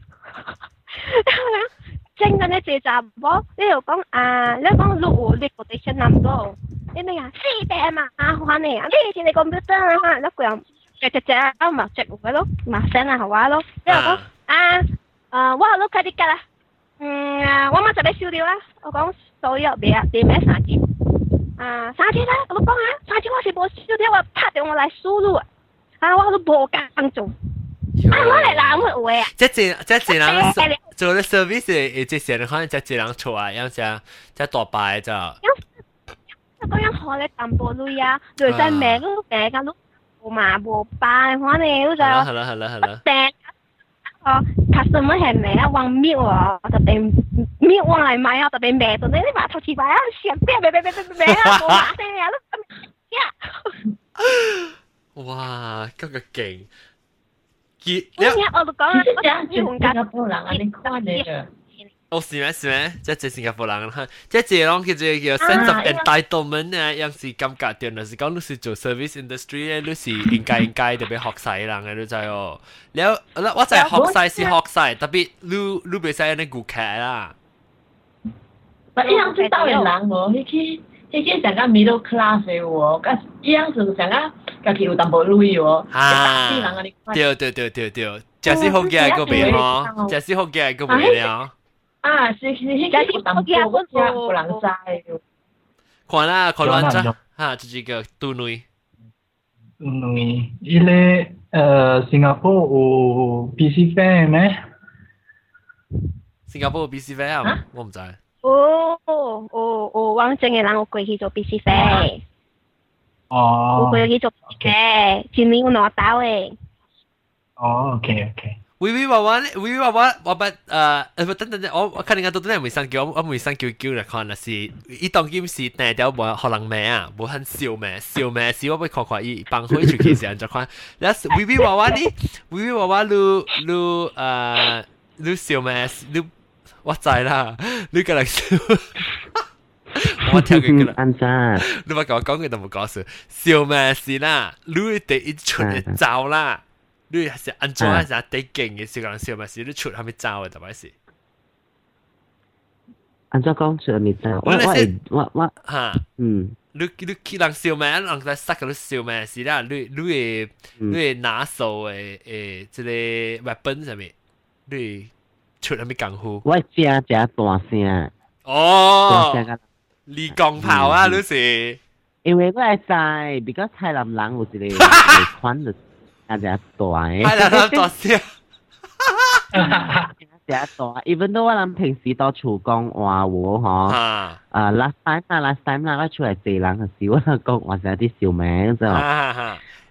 正嘅呢只查某，你又讲啊，你讲路你个对象谂到，你咩啊？四百嘛，啊，还你啊，你你个 computer 啊，你个。 只只只啊嘛，只嘅咯，嘛声啊，好话咯。之后讲啊，诶，我都快啲㗎啦。嗯啊，我妈就俾烧掉啦。我讲所有别啊，点咩三支？啊，三支啦，我都讲下，三支我是冇烧掉，我拍电话嚟输入啊，啊，我都冇间做。啊，我嚟揽佢位啊！即系即系人做啲 service 诶，即系人可能即系人做啊，有时即系大摆就。咁样学你淡薄女啊，女仔名都名噶 都。嘛无办，反正好就系啦系啦系啦。订哦，customer 系咩啊？往秒啊，特别秒往嚟买啊，特别咩到你你话头次买啊，成边咩咩咩咩咩啊，冇马声啊，都哇，咁个劲！结，你我都讲啦，我讲新加坡人啊，你看你嘅。 哦，是咩是咩？即係新加坡人，即係講佢就叫 sense of entitlement 啊，有時感覺到，就是講你是做 service industry 咧，你是應該應該特別學曬人嘅，你知哦。了，我就係學曬是學曬，特別你你別曬你顧客啦。咪一樣最到人人無，迄去迄去成個 middle class 嘅喎，咁一樣是成個家己有淡薄錢喎，啊，對對對對對，就是好嘅個別咯，就是好嘅個別了。啊，是是迄个有淡薄，我真无人知。看啦，看乱咗，哈，就是个杜女。杜女，伊咧，呃，新加坡有 BC Fair 咩？新加坡有 BC Fair 啊？我唔知。哦哦哦，我正嘅人我过去做 BC Fair。哦。我过去做嘅，前年我攞到诶。哦，OK OK。 微微娃娃咧，微微娃娃，我不诶诶，等等阵，我我看人家到底系未生叫，我未生叫叫嚟看啦，是伊当今是定掉无可能咩啊，无很笑咩，笑咩是我要看看伊帮开出去时阵就看，然后微微娃娃呢，微微娃娃你你诶你笑咩？你我知啦，你个嚟笑。我听佢噶啦，安咋？你咪讲讲佢都冇讲笑，笑咩事啦？你哋一出嚟走啦。 你系安怎啊？系得劲嘅时间笑咪是你出系咪走嘅，特别是。安怎讲出系咪走？我我我我吓，嗯，你你佢人笑咩？人在塞嗰啲笑咩是啦？你你嘅你嘅拿手嘅诶，即系 weapon 上面，你出系咪功夫？我只只大声。哦，你钢炮啊，你是？因为我系在，because 海南人有一个款嘅。阿 只大诶，系啦，大声，只大，even though 我谂平时到厨讲话喎，嗬，啊，last time 啦，last time 啦，我出嚟四人嘅时，我讲话就有啲笑名就，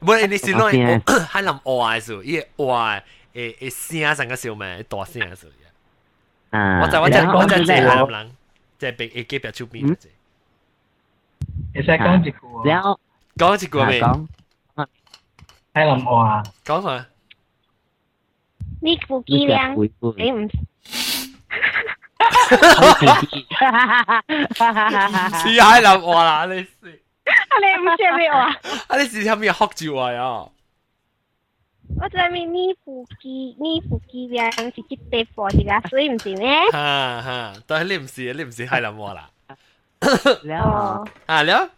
唔系你是攞喺谂话嘅时候，依话诶诶声成个笑名，大声嘅时候，啊，我就我就我就系海南人，即系被诶机表出边嘅啫，你使讲一句，然后讲一句未？ 海南话。讲下。你副机量，你唔似海南话啦，你是。啊，你唔识咩话？啊，你是系咪学住话呀？我知咪呢副机呢副机量是接地货嚟噶，所以唔是咩？哈哈，但系你唔是，你唔是海南话啦。了啊了，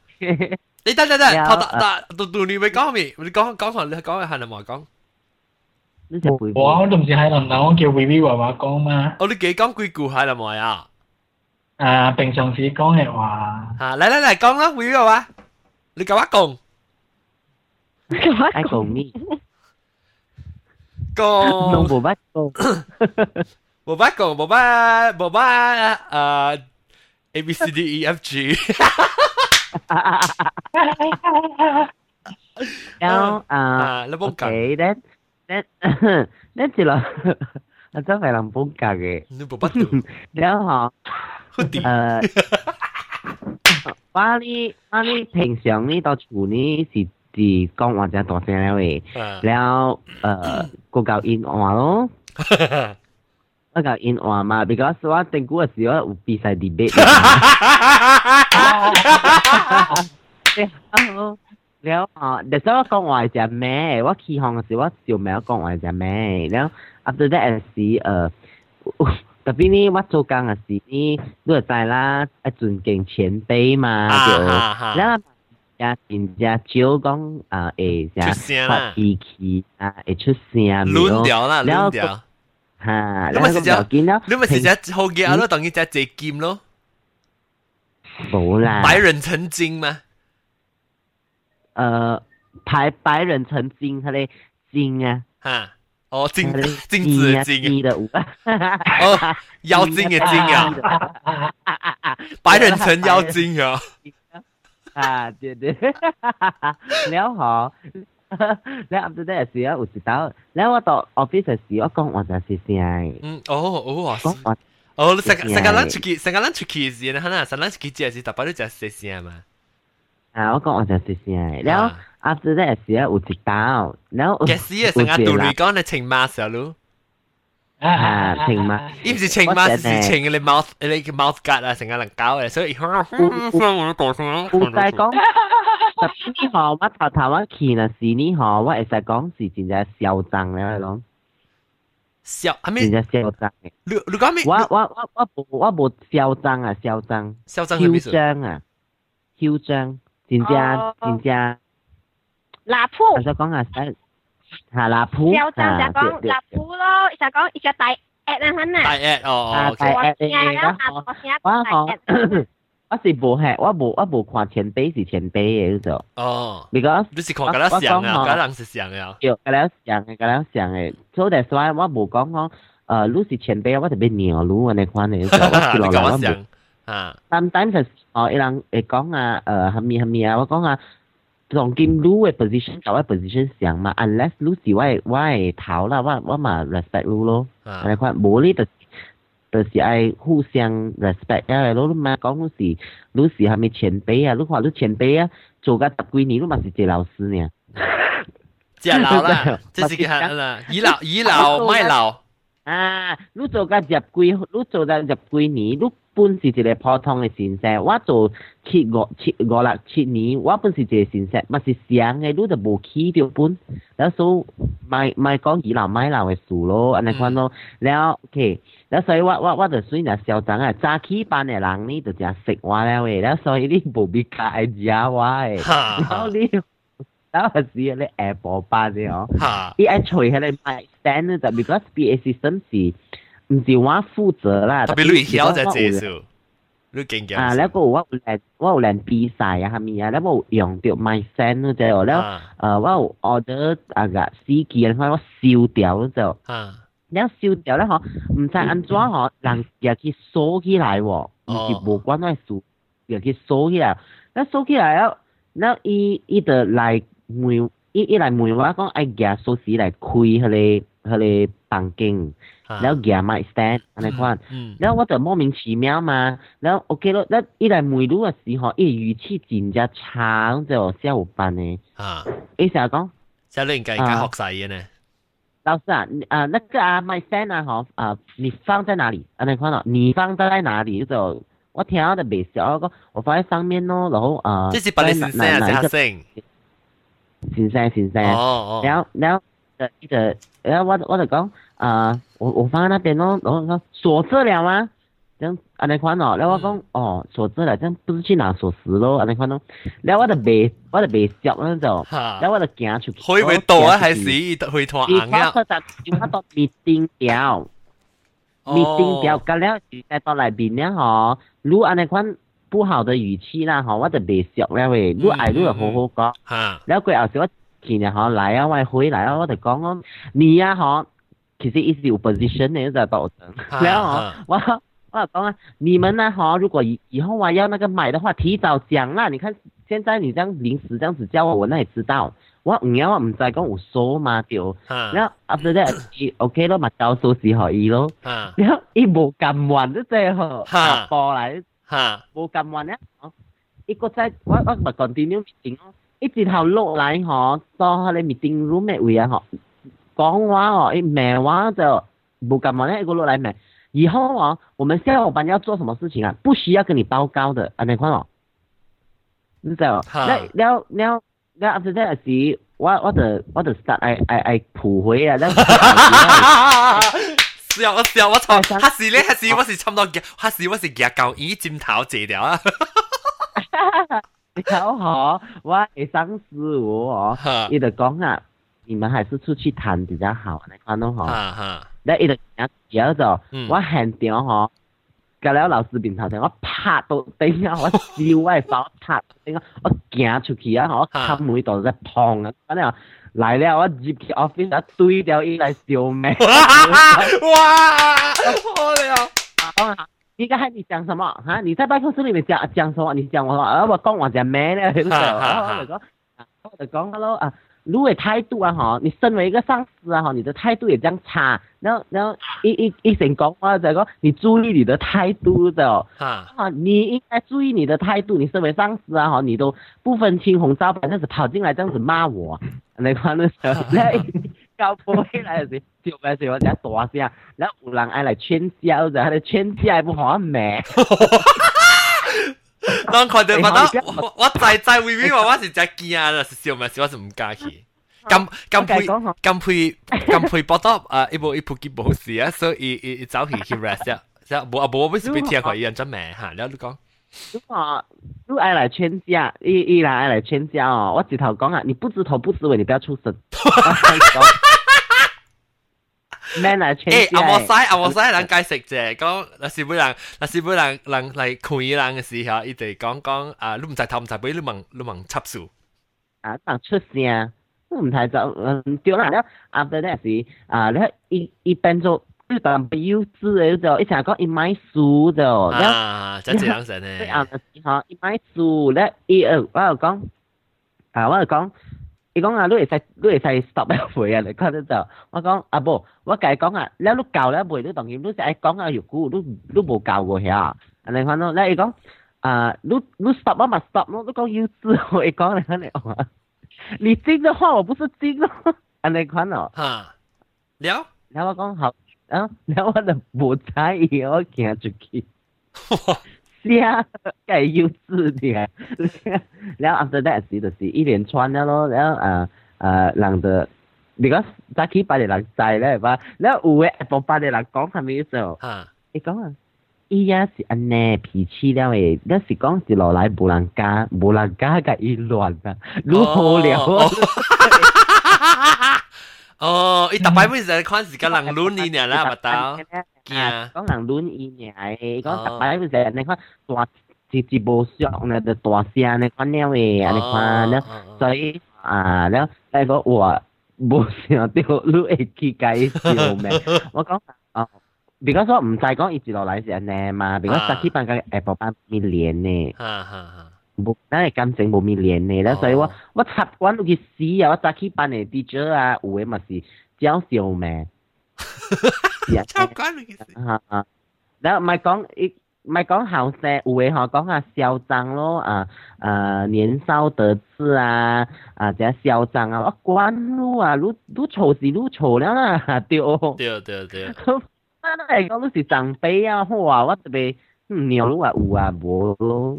你等等等，头头读读你咪讲咪，你讲讲下你讲海南话讲。我我都唔是海南人，我叫 Vivi 话话讲嘛。哦，你几讲几句海南话呀？啊，平常时讲嘅话。啊，嚟嚟嚟讲啦，Vivi 话，你讲一讲。爱讲咩？讲。弄冇乜讲。冇乜讲，冇乜冇乜诶。A B C D E F G 然后啊，OK，then then [laughs] then 就啦，[laughs] 我真系谂本格嘅。你冇乜读。然[laughs] 后诶，我呢我呢平常呢到厝呢是是讲或者大声咧嘅，然后诶个教音话咯。 一嚿因話嘛，because 我定估嘅時候會變曬 debate。你好，[laughs] 你好，但是我講話係只咩？我起航嘅時候我笑咩？我講話係只咩？然後 after that 是誒，[laughs] 特別呢，我做工嘅時呢，都係在啦，一尊敬前輩嘛，就，然後人人家招工啊，誒，發脾氣啊，誒出聲，亂掉啦，亂掉。吓，你喺嗰度見到，你咪成隻好嘢咯，等於隻借劍咯。冇啦。百人成精嘛？誒，百百人成精，佢哋精啊。吓，哦，精精子精啊。哦，妖精嘅精啊。百人成妖精啊。啊，對對，你好。你啱到啲事啊，有時到你我到 office 嘅時，我講我就係先。嗯，哦，哦，講我。哦，你成成個 lunch 期，成個 lunch 期時，你可能成 lunch 期只係特別都只係先嘛。啊，我講我就係先，然後 after that 嘅時啊，有時到，然後。嘅時啊，成個道理講你情馬時咯。啊，情馬，依唔是情馬，是情嘅你 mouth，你嘅 mouth guard 啊，成個能搞嘅，所以。唔唔唔，我講。唔使講。特別呢項我頭頭我見啊是呢項，我會使講是真正囂張咧，我講。囂，係咪？真正囂張嘅。你你講咩？我我我我冇我冇囂張啊，囂張。囂張係咩意思？囂張啊，囂張，真正真正。拉鋪。我想講下使。係拿鋪。囂張就講拉鋪咯，就講一個大 at 啊，肯啊。大 at 哦。啊，大 at 嚟嘅。我講。我是无系，我无我无看前辈是前辈嘅嗰种。哦。 because 你是看嗰啲像啊，嗰人是像嘅。对，嗰啲像嘅，嗰啲像嘅。所以 that's why 我无讲讲，诶，你是前辈，我特别鸟你安尼款嘅，我是落来我无。啊。sometimes 就哦，一人会讲啊，诶，系咪系咪啊？我讲啊，当今你嘅 position 同我 position 像嘛，unless 你是我我系头啦，我我嘛 respect 你咯。安尼款，无你就。 就是爱互相 respect 啊！你嘛講你是你是係咪前辈啊？你話你前辈啊，做个十幾年，你嘛是一個老师呢？[laughs] 即係老啦，[laughs] 即是係 [laughs] 啦，倚老倚老卖老。啊，你做个十几，你做个十几年，你本是一个普通嘅神社，我做七五七五六七年，我本是一个神社，嘛是想嘅，你就无起着本，然后所卖卖讲倚老卖老嘅事咯，安尼款咯，然后 OK，然后所以我我我就算然嚣张啊，早起班嘅人呢就正食我了喂，然后所以你无必加爱惹我诶，然后你。嗰時嗰啲 Apple 巴啫嗬，啲 actually 係你 my stand 就 because B A system 是唔是我負責啦，特別你曉得介紹，你勁勁啊！咧個我有練我有練比賽啊，係咪啊？咧我用到 my stand 嗰隻哦，咧誒我有 order 啊個司機啊，我燒掉嗰隻，你燒掉咧嗬，唔使安裝嗬，人又去鎖起來喎，唔是無關嘅事，又去鎖起來，那鎖起來啊，那伊伊就來。门一一来问，我讲爱夹锁匙来开迄个迄个房间，然后夹 my stand 安尼款，然后我就莫名其妙嘛，然后 OK 咯，那一来问路的时候，伊语气真只差，就下午班呢。啊，伊啥讲？即你应该该学晒嘅呢。老师啊，啊、那个啊，my stand 啊，吼，啊，你放在哪里？安尼款咯，你放在哪里？就我听到的白笑，我讲我放在上面咯，然后啊，即、这是把你 stand，声。先生先生。哦哦。然后然后呃，一個，然后我我就讲啊，我我放在那边咯，然後說鎖着了嗎？這樣啊，你看哦，然后我講哦，鎖着了，这样不是去拿锁匙咯？安尼款咯，然后我就未我就未接嗰就，然后我就行出去。可以會到啊，还是會拖硬嘅？我就我到 meeting 掉，meeting 掉，咁了在到來邊咧嗬，如安尼款不好的语气啦，吼，我就未接咧喂，如愛如就好好講，然后佢後時我見日嗬來啊，我回来啊，我就講講你啊吼，其实 is your position 呢就到陣，然後我。我講啊，你们呢？吼，如果以以後啊要那个买的话，提早讲啦。你看现在你這樣臨時這樣子叫我，我哪裡知道？我唔要我唔再講我數嘛掉。然后 after that OK 咯，咪教數字可以咯。然后伊冇咁運都真係下播嚟，冇咁運咧。一個在我我咪 continue meeting 咯，一直頭落来嗬，到你 meeting room 嘅位啊嗬，講話哦，一咩話就冇咁運咧，一個落来咩？以后啊，我們下午班要做什么事情啊？不需要跟你报告的，啊，你看哦，你知道？那了了了，after that 時，我我就我就 start 愛愛愛鋪回啊，那。[laughs] 笑我笑我錯，嚇死你嚇死我是差唔多嘅，嚇死我是夾舊椅尖頭謝掉啊！然後嗬，我係上司我哦，伊就講啊，你們還是出去談比較好，你看到嗬。咧伊就行咗就，我現場嗬，隔了老師面頭前，我拍到頂啊，我笑我手拍頂啊，我行出去啊，我冚每度在碰啊，反正来了，我入去 office 啊，对掉伊来烧麦。哇 [laughs] 哇，好了。你刚才你讲什么？哈，你在办公室里面讲讲什么？你讲我，我讲我讲咩呢？我就讲，我就讲，hello 啊。如果态度啊哈，你身为一个上司啊哈，你的态度也这样差，然后然后一一一成讲话，这个你注意你的态度的哦，啊，你应该注意你的态度，你身为上司啊哈，你都不分青红皂白这样子跑进来这样子骂我，那个那时候那高破起来时，就开始我在大声，然后有人爱来劝架，然后他的劝架还不好美。當佢哋覺得我我在在微微話我是只驚啊，是笑咪笑，我是唔加氣。咁咁配咁配咁配報道啊！一部一部機冇事啊，所以一一走起去 rest 啊。即係冇啊冇，我是被聽佢一人真名嚇，然後你讲。如果如果愛來勸架，一一來愛來勸架哦，我直头讲啊，你不知头不知尾，你不要出聲。[laughs] [laughs] man 啊，誒，阿莫西阿莫西人解釋啫，講嗱是本人嗱是本人人嚟看人嘅時候，伊哋講講啊，你唔知頭唔知尾，你問你問插數啊，當出聲，你唔知就嗯對啦，了阿伯咧是啊，咧伊伊變做日本不幼稚嘅就，伊成日講伊買書就，啊，真係人神咧，啊，就是吼，伊買書咧，伊誒，我又講啊，我又講。伊讲啊，你会使，你会使 stop [laughs] 回啊？你看得到？我讲啊，不，我跟你讲啊，了你教了袂，你同意你是爱讲啊，又古，你你无教过遐，安尼反正，那伊讲啊，你你 stop 啊嘛 stop 咯，你讲幼稚，我伊讲你看你，[laughs] 你精的话我不是精咯，[laughs] 安尼看哦。哈，聊，然后我讲好，啊，然后我就无在意，我行出去。是啊，係幼稚啲，然後 after that 時就是一连串的咯，然後誒誒人就，如果早起八點人在咧，吧，然後有嘅下八點人講係咪做？你講啊，伊也是安尼脾氣了誒，那是講是落來無人家，無人家嘅伊亂啊，如何了？[laughs] 哦，伊逐摆每日看是甲人攏伊尔啦，巴肚。惊，讲人攏伊尔，伊讲逐摆每日你看大一一无相呢，就大声呢，看鸟诶，安尼看呢，所以啊，了那个我无想到你会去介绍咩？我讲哦。because 我唔知讲伊一路来是安尼嘛，because 十七班甲下晡班咪连呢。哈哈哈。冇，咱系感情冇咪练呢，咧所以我我习惯到去死啊！我早起班嘅 teacher 啊，有嘅嘛是搞笑咩？习惯到去死。啊啊！然后咪讲一 咪讲后生，有诶嗬讲下嚣张咯，啊啊年少得志啊，啊这嚣张啊，我管你啊，你你错是你错了啦，对哦。对对对，啊，嚟讲你是长辈啊，好啊，我特别鸟你话有啊，无咯。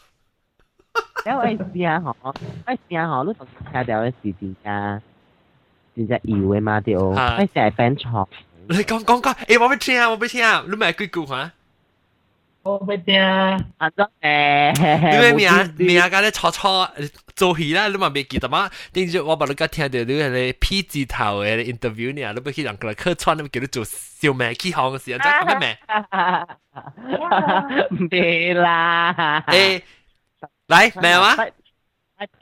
为因为试下嗬，我试下嗬，你同听到嘅事真正真正摇嘅嘛对，我成日 fan 错。你讲讲讲，诶我俾听啊，我俾听啊，你咪句句吓。我俾听啊，多谢。你咪名名家咧错错做戏啦，你咪未记得嘛？定住我把你家听到你系 P 字头嘅 interview 呢，你咪去人个客串，你咪叫你做小明起行嘅时候，真系咩咩？别啦。诶， 嚟咩话？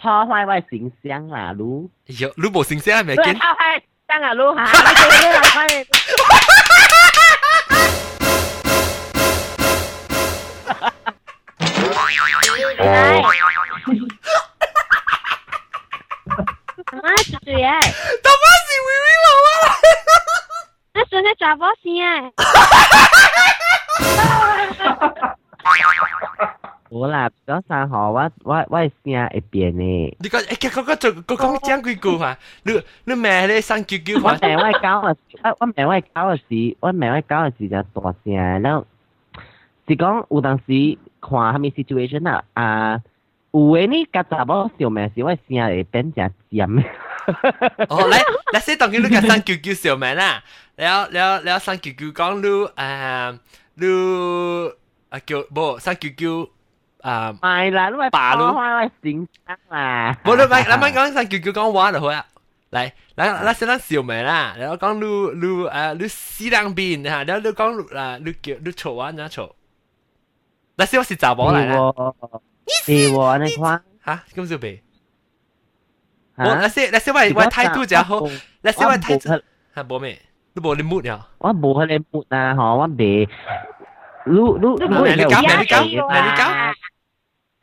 破坏我形象啦，你。有你冇形象系咪？见。破坏真啊，你吓！妈住住嘢，他妈是微微娃娃，那真系查波先 早上吼，我我我聲會變呢。你講，哎，講講做，講講講幾句嘛？你你咩咧？生叫叫嘛？我咪我搞啊，我我咪我搞啊時，我咪我搞啊時就大聲，然後是講有當時看蝦米 situation 啊啊，有誒呢，甲查某相罵時，我聲會變成尖。哦，來，那些當佢你甲生叫叫相罵啦，然後然後然後生叫叫講你誒你啊叫無生叫叫。啊，唔系啦，你咪霸你，我形象啦。冇你咪你咪讲生叫叫讲话就好啊。嚟，嗱嗱先咱笑命啦，然后讲你你诶你西两边吓，然后你讲啊你叫你嘈啊哪嘈，嗱先我是查某嚟啦。是喎，你看吓咁就俾。我那些那些我我态度就好，那些我态度系冇咩，你冇你 mood 呀？我冇佢哋 mood 啊，嗬，我 未。你你你你搞你搞你搞。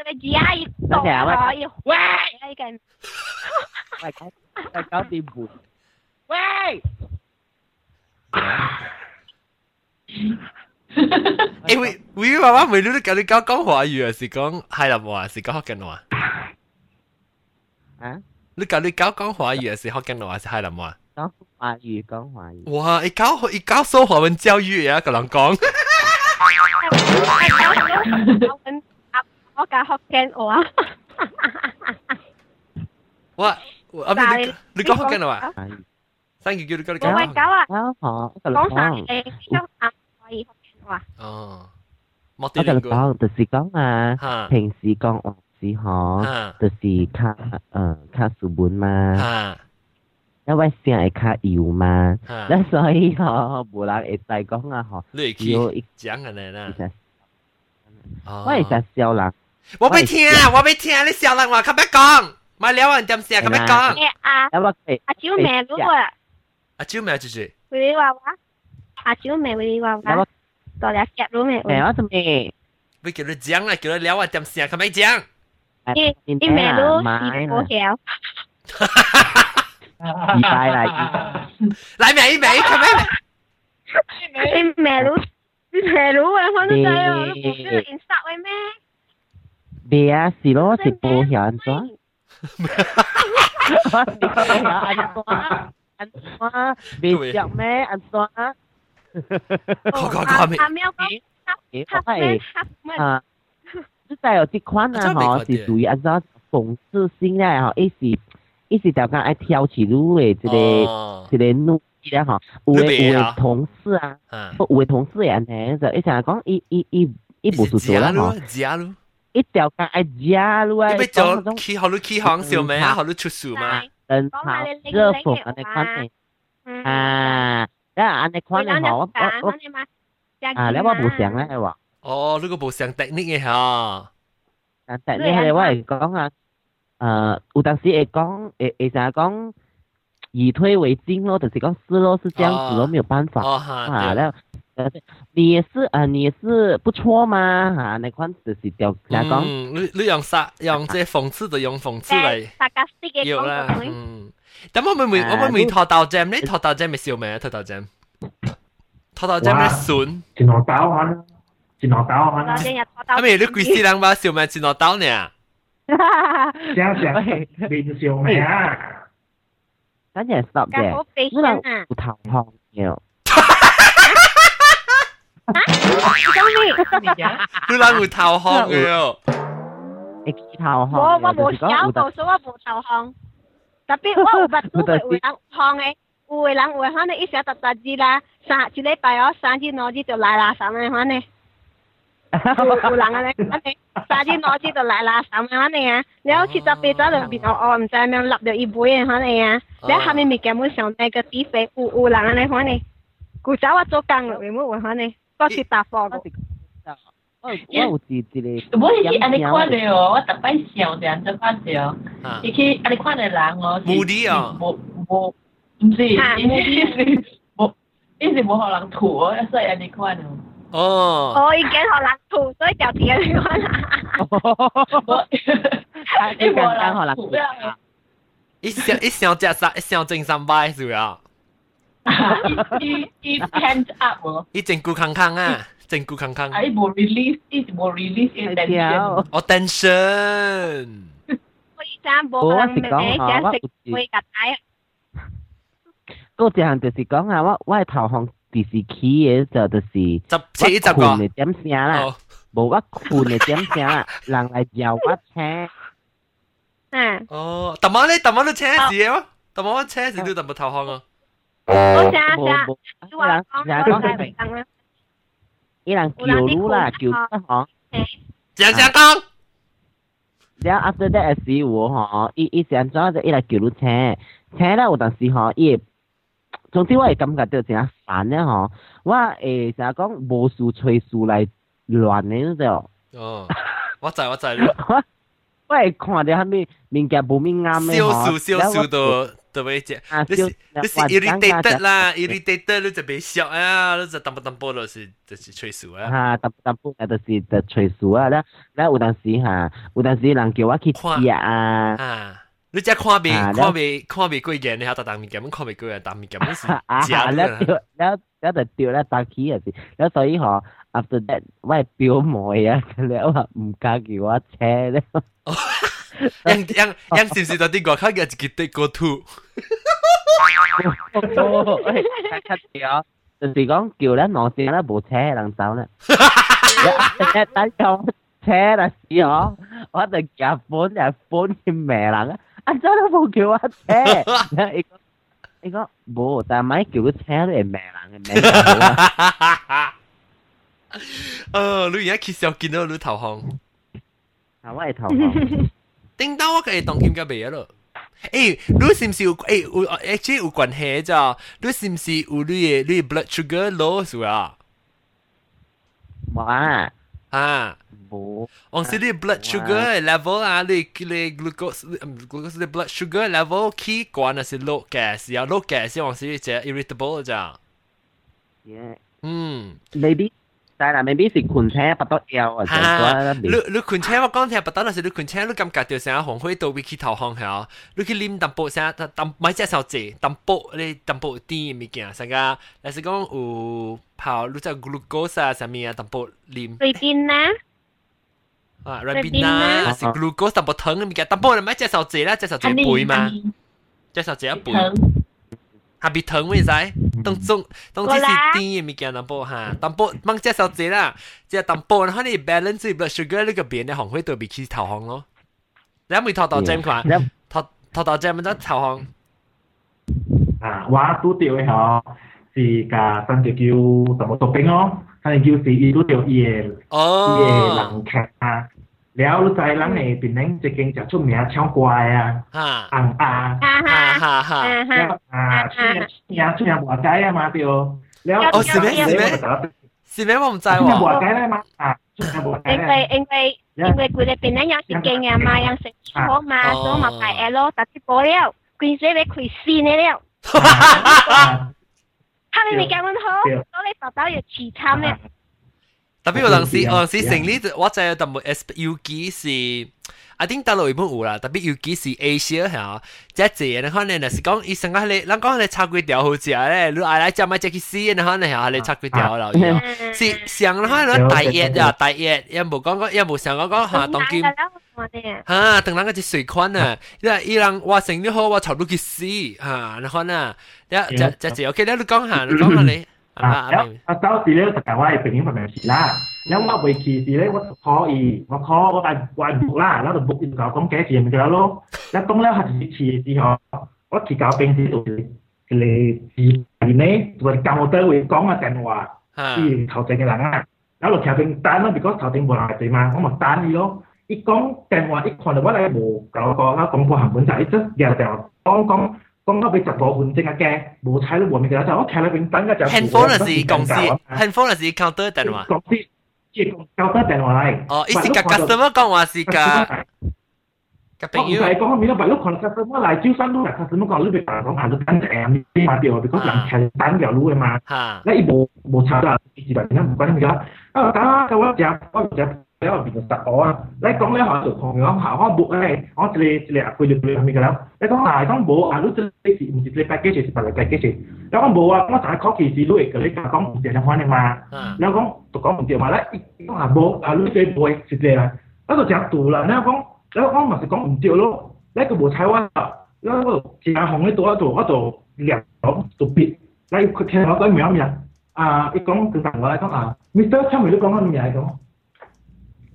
你只系多可以喂紧。喂，搞喂搞掂盘。喂。诶喂喂，爸爸每日都教你讲讲华语啊，是讲海南话，是讲福建话。啊？你教你教讲华语啊，是福建话，是海南话？讲华语，讲华语。哇！一教一教说华文教育啊，个人 讲。我教福建话。哇！阿边你你讲福建话？三句叫你教你讲。我咪教啊。好，讲晒诶，香港可以。哦，我就讲，就是讲啊，平时讲话时嗬，就是较诶较书本嘛， 因為成會較油嘛，那所以吼，无人會使講啊吼，你會去講安尼啦，我會食笑人，我要聽，我要听你笑人話，可别讲？咪了我点声可别讲？阿阿九妹如果阿舅妹就是，喂維娃娃，阿舅妹喂維娃娃，到嚟夾到咩？誒，我什么？不叫你讲了，叫你聊我点声可别讲？你你咩都試過了。二拜啦，嚟未未？做咩？你咩佬？咩佬啊？我都知啊，我都唔知 insta 喂咩？咩啊？是咯，直播又安怎？我直播又安怎？安怎？未着咩？安怎？講講講咩？阿喵講，他他咩？啊！即係有啲款啊，嗬，是屬於按照諷刺性咧，嗬，一時。一直大家爱挑起撸诶，一个一个怒气咧吼，有诶有诶同事啊，有诶同事也安尼，就一成讲伊伊伊伊无事做啦吼，一条街爱加撸啊，要做起好你起行小妹啊，好你出事嘛，人潮热火安尼款诶，啊，那安尼款诶吼，我我我，啊，你我无想咧系话，哦，你个无想 technique 嘅吓，但 technique 系我嚟讲啊。誒有当时会讲，会会成日讲以退为进咯，就是讲是咯，是这样子咯，没有办法啊。對然後呃你也是啊，你也是不错嘛嚇，那款就是掉人講。嗯，你你用殺用即係諷刺就用讽刺嚟。sarcastic 嘅要啦，講法嗯。咁我咪咪我咪咪拖豆 jam 呢？拖豆 jam 咪笑咩啊？拖豆 jam，拖豆 jam 咧筍。前學豆可前學豆可我今日拖到。啊咪你鬼死人把笑咩？前落豆呢？正常面笑咩啊？等阵 stop 咁好嘅，悲可能伤啊！有头痛嘅。讲咩？你人会头壳嘅。会起头痛我我嘅，冇就是讲有小过，所以我冇头痛。特别我有捌都会有人痛嘅，有嘅人会可能一小突突字啦，三一礼拜哦，三至两日就来啦，三嘅可能。 有有人嘅咧，三至两日就来啦，三嘅可能啊。然后其实被咗两边我我唔知咩立咗一杯嘅可能啊。然后下面咪根本上那个地肥，有有人嘅咧可能。古早我做工咯，有冇会可能？我去打货个。我有我有一一个。我是安尼看的哦，我逐摆想着安怎看着，啊伊去安尼看的人哦，无啲啊无无，毋是，伊是无，伊是无互人吐哦，所以安尼看哦。 哦。我已经学人吐，所以就点样无，伊无人吐啊。一想一想只三一想正三摆是啊？伊伊 hands up 喎，一整固康康啊，整固康康。啊伊无 release，伊无 release 伊 tension。哦，tension。我以前冇人咩，只食会夹带。嗰一项就是讲啊，我我系头项 电视机嘅就就是十七十个我困嘅点声啦，无我困嘅点声啦，人嚟摇我车。嗯。哦，特么咧？特么都车事嘅喎？特么车事都特么头壳啊？我想想，你话讲讲系咪？伊人叫噜啦，叫得嗬。正正讲。然后 after that 时我嗬，伊伊成咗就伊来叫噜车，车咧有阵时嗬，伊 總之我係感覺到真係煩咧嗬，我誒成日講無事吹事嚟亂嘅嗰種。哦，我知我知。[laughs] 我我係看到下面物件無面啱嘅消數消數到到尾只，你是你是 irritated 啦，irritated 你就别笑啊，你就淡薄淡薄就是就是吹數啊。嚇，淡淡薄誒就是就吹事啊，咧咧有陣時嚇，有陣時人叫我去食啊。你只看未看未看未几件，你还搭当面夹，看未几件当面夹，是假的。了了了，就掉了搭起啊是，了所以吼，after that，我表妹啊，了我唔敢叫我车了。样样样，是不是到啲外口嘅一个地个土？哦，哎，睇睇就是讲叫咧，我先咧部车人走咧，等等，车啦，是哦，我就夹本就本去骂人啊！啊真[laughs] [laughs] [laughs] 系冇叫我车，你讲你讲冇，但系咪叫佢车都系命人嘅命人啊！诶，你而家揭笑见到你头红，啊我系头红。叮当我嘅当剑嘅未啊咯。诶，你是唔是有诶有 actually 有关系咋？你是唔是有你嘅你 blood sugar low 是啊？哇！啊！冇。 On sait les blood sugar level, hein, les, les glucose, glucose de blood sugar level qui, quand c'est low gas, il y a low gas, on sait c'est irritable, genre. Yeah. Hmm. Maybe. ได้ละ maybe สิคุณแช่ปตอเอลอะแต่ว่าลูลูคุณแช่ว่าก้อนแท่ปตตอน่ะสิลูคุณแช่ลูกกำกัดเดียวเสียหงห้อยตัววิคิทาวห้องเหรอลูกคิลิมดัมโปเสียตัมไม่ใช่สาวเจดัมโปเลยดัมโปดีมีเกี่ยสังกาแล้วสิกงอูเผาลูจะกลูโะไรสักมีอะตัมโปลิมไปกินนะ 啊，ribena 是 glucose 淡薄糖嘅物件，淡薄你买只手指啦，只手指背嘛，只手指一背。下边糖会使，当中当只是甜嘅物件淡薄吓，淡薄掹只手指啦，只淡薄然后你 balance 住 blood sugar 呢个边咧红会对比起头红咯。你有冇头头针款？头头头针咪得头红。啊，我拄到嘅嗬是甲三只叫什么毒兵哦，三只叫是伊拄到伊嘅伊嘅人剧啊。 了你知人誒邊領一间就出名超怪啊，紅啊，哈。哈哈，啊，出名出名出名外街啊嘛對，了哦是咩？是咩？是咩？我唔知喎。冇計咧嘛啊，因為因為因為佢哋邊一樣是勁啊嘛，樣食錯嘛，所以咪排 L，但係播了，佢寫俾佢線了。他哋咪咁樣好，所以爸爸要持參咧。特别有阵时，有阵时成呢，我就系特冇 S 要记是。I think 大陆本有啦，特别尤其是 Asia 吓，即系你可能系讲医生讲你，咱讲你炒粿条好食咧，你爱来食咪食去试，你可能系你炒粿条啦，是上可能大热啊，大热，又冇讲讲，又冇上讲讲吓，当今吓，等人个只水款啊，因为伊人话成你好，我炒到去试吓，你可能，一只只只 OK，你讲下，你讲下你。 啊，แล้วเจ้าสีเลี้ยวแต่ว่าเป็นนี้แบบสีล่าแล้วว่าไปขี่สีเลี้ยวว่าคออีว่าคอว่าไปวันบุกล่าแล้วบุกอีกเก่าต้องแก้เสียมันจะแล้วลูกแล้วต้องแล้วหัดขี่สีหอว่าขี่เก่าเป็นสีตัวเลยสีสีนี้ตัวกำมอเตอร์วิ่งก้องมาแต่หัวที่เขาใจกันหลังอะแล้วเราแค่เป็นตันแล้วบิก็เขาเป็นโบราณใจมาเขาหมดตันนี่ลูกอีกก้องแต่หัวอีกคนแต่ว่าอะไรโบเก่าก็แล้วก้องพอหันบนใจจะอย่าแต่ก้องก้อง 讲到俾十个换证嘅，冇睇到换嘅就我睇里边等嘅就 handphone 系公司，handphone 系 counter 电话。公司即系 counter 电话嚟。哦，意思个 customer 讲话是个。个朋友。我唔系讲面咯，但系碌 customer 嚟招生都系 customer 讲，你俾大讲行到等诶呢码掉，because 人系等条路嘅嘛。吓。你冇冇查到，自然咧唔关你㗎。啊，打嘅话就我就。 你喺外邊就實可啊，你喺講呢一行就可行。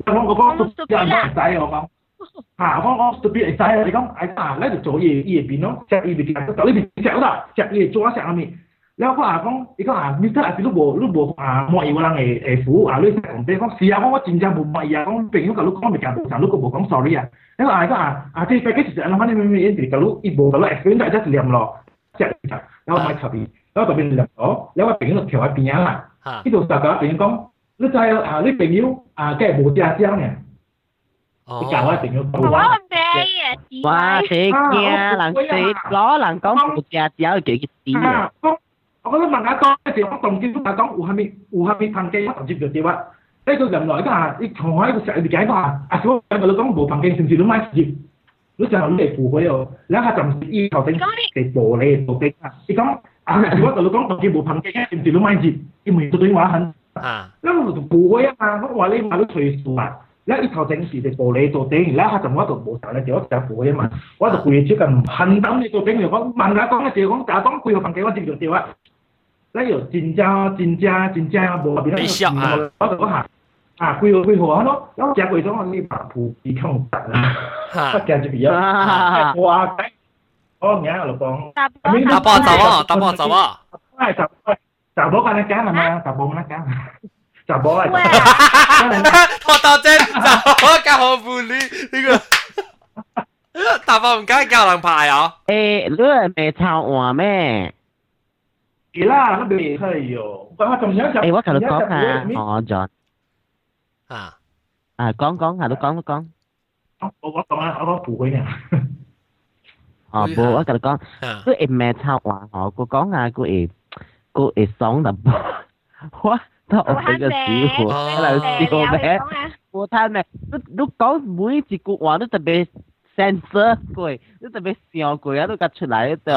มาแล้วก็ตัวก็เดียวมาแล้วอีกก็หาโบอ่ะรู้จะโบสิเลยแล้วก็จับตูละแล้วก็แล้วก็มันจะก็เดียวแล้วแล้วก็โบใช้ว่าแล้วก็จีอาของในตัวตัวก็ตัวเหลี่ยมตัวปิดแล้วอีกแค่เราก็เหมือนอย่างอ่าอีกกองต่างๆว่าก็อ่ามิสเตอร์ช่างไม่รู้กองมันมีอะไรกอง我我讲 stupid 人唔使我讲，吓我我 stupid 会使你讲，哎啊，你就做嘢嘢边咯，只嘢边就呢边只啦，只嘢做一只下面。แล้วก็อา讲，伊讲啊，Mr. 阿是你无你无啊，莫以为人会会服啊，你讲啲讲是啊，讲我真正无莫以啊，讲朋友甲你讲咪夹上，你个无讲 sorry 啊。你讲啊，讲啊，啊即系其实人哋咩咩嘢，甲你伊无甲你 explain 到一只念咯，只然后咪特别，然后特别念咗，然后朋友就跳喺边啊，呢度就甲朋友讲。 你知啊？你朋友啊，梗系冇家长嘅。你教我朋友冇啊。哇！死嘅，人死攞人讲冇家长几几啲啊？我觉得问下讲，一时我动机同佢讲，有系咪有系咪凭机？我同接住电话。呢个人来嗰下，你同我喺个石里边讲啊，阿小两个你讲冇凭机，甚至都买接。你就你嚟扶佢又，两下就唔是依头顶地玻璃做的啊！你讲啊，如果就你讲动机冇凭机，甚至都买接，因为对话很。 啊！因為度估啊嘛，我話你買到歲數啊，咧呢頭整時就無理做頂，而家就我度冇曬咧，就一隻估啊嘛，我度估接近恨等你做頂，就講問下講一條講，但係講佢個份幾我接住掉啊，咧又戰爭戰爭戰爭冇變咗，我度講下。啊，貴喎貴喎，咯，咁食貴咗我呢白布鼻腔突啊，不見住鼻啊，我啊，我啱喺度講，打波走啊，打波走啊，係走。Chào bố con nó cá mà ma, chào bố nó cá mà. Chào bố ơi. Thôi [laughs] tao chết, chào bố cá hồ bù lý. Cái cái Đà Phong cá cao lần bài à? Ê, lứa mẹ thao hòa mẹ. Kỳ la, nó bị thầy ờ, yo. Có mà trong nhớ chào. Ê, quá cả có mà. Ờ, John. À. À, con con hả, lúc con con. Ủa, con nó có phụ huynh à? Ờ, bố, cả lúc con. À. Cứ em mẹ thao hòa họ, cô con à, cô em cô ít sống đập quá thọ cái cái xíu là xíu bé cô than này lúc lúc có mỗi chỉ cụ hóa nó特别 sensor 佢，你特别笑佢啊，都夹出嚟就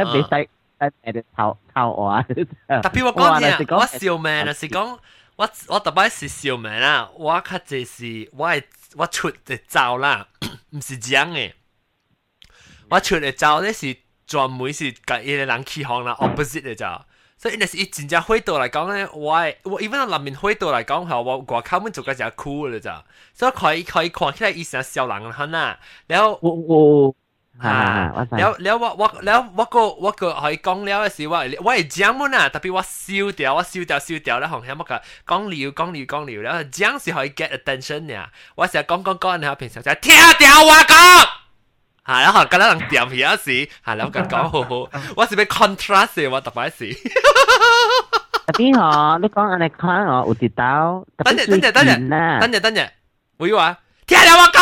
一俾细诶诶头头话。特别我讲嘢，我笑命啊，是讲我我特别是笑命啦，我较济是我系我出嘅招啦，唔是讲嘅，我出嘅招咧是专门是甲一个人起行啦，opposite 嘅招。 所以若是伊真正火倒来講咧，我我 even 啊，南面火倒來講，嚇我外口阮就個只酷了咋，所以可以可以看起來伊成小人很啊，然後我我啊，然後然後我我然後我個我個可以講了嘅是我我係講乜啊，特別我燒掉我燒掉燒掉咧，紅響乜個講聊講聊講聊，然後講是可以 get attention 呀，我成日講講講，然後平常就聽掉我講。吓，然后今日人掂起一时，吓两个人讲好好，我是要 contrast 我特别事。阿边我你讲你哋看我有跌倒，等阵等等等等，会话听两个 [laughs] [laughs] 讲。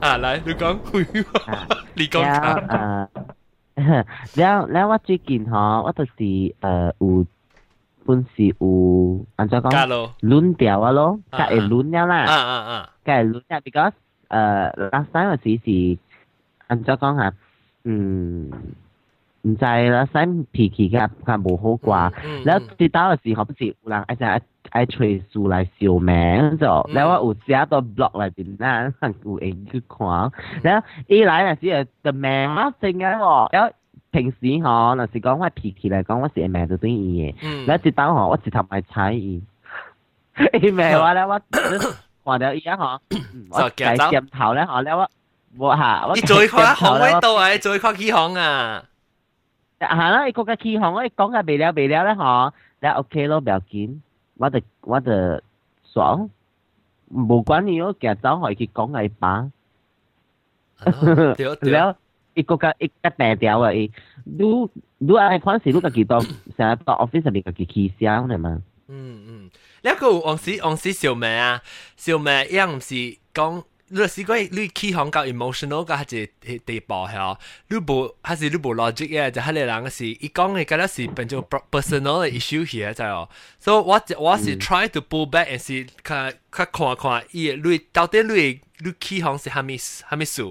啊，来你讲会话，你講啊，[laughs] 然后然后我最近吼，我就是诶有。本是有安怎讲？轮调啊咯，甲会轮了啦。啊啊啊！甲会轮了，because 呃，last time 是是安怎讲哈？嗯，毋知 last time 脾气甲甲无好挂，然后直到时候不是有人爱在爱吹书来笑名就，然后有写到 blog 内面啦，有闲去看，然后伊来那时个 the man 啊，正个喎，然后。平時我嗱是講我脾氣嚟講，我成日命就中意嘅。你一接到我，我直頭咪踩伊。伊咪話咧，我我就而家我我計鏡頭咧，我咧我我嚇我。你最誇行喺度啊！你最誇起行啊！係啦，你講嘅起行，我講嘅未了未了咧，嗬，你 OK 咯，唔要緊，我就我就爽，冇管你，我今日走去佢講嘅吧。對對。一個家一家大條啊！伊，如如愛款式，你家己到成日到 office 入家己起聲嚟嘛。嗯嗯，呢個往時往時小妹啊，小妹一樣唔是講，你試過你起行到 emotional 嘅係一地步係哦，你無還是你無 logic 嘅，就係你人是，伊講嘅嗰啲是變做 personal 嘅 issue 嘅就哦。所以我我是 try to pull back and see，佢佢看看伊，你到底你你起行是係咪係咪數？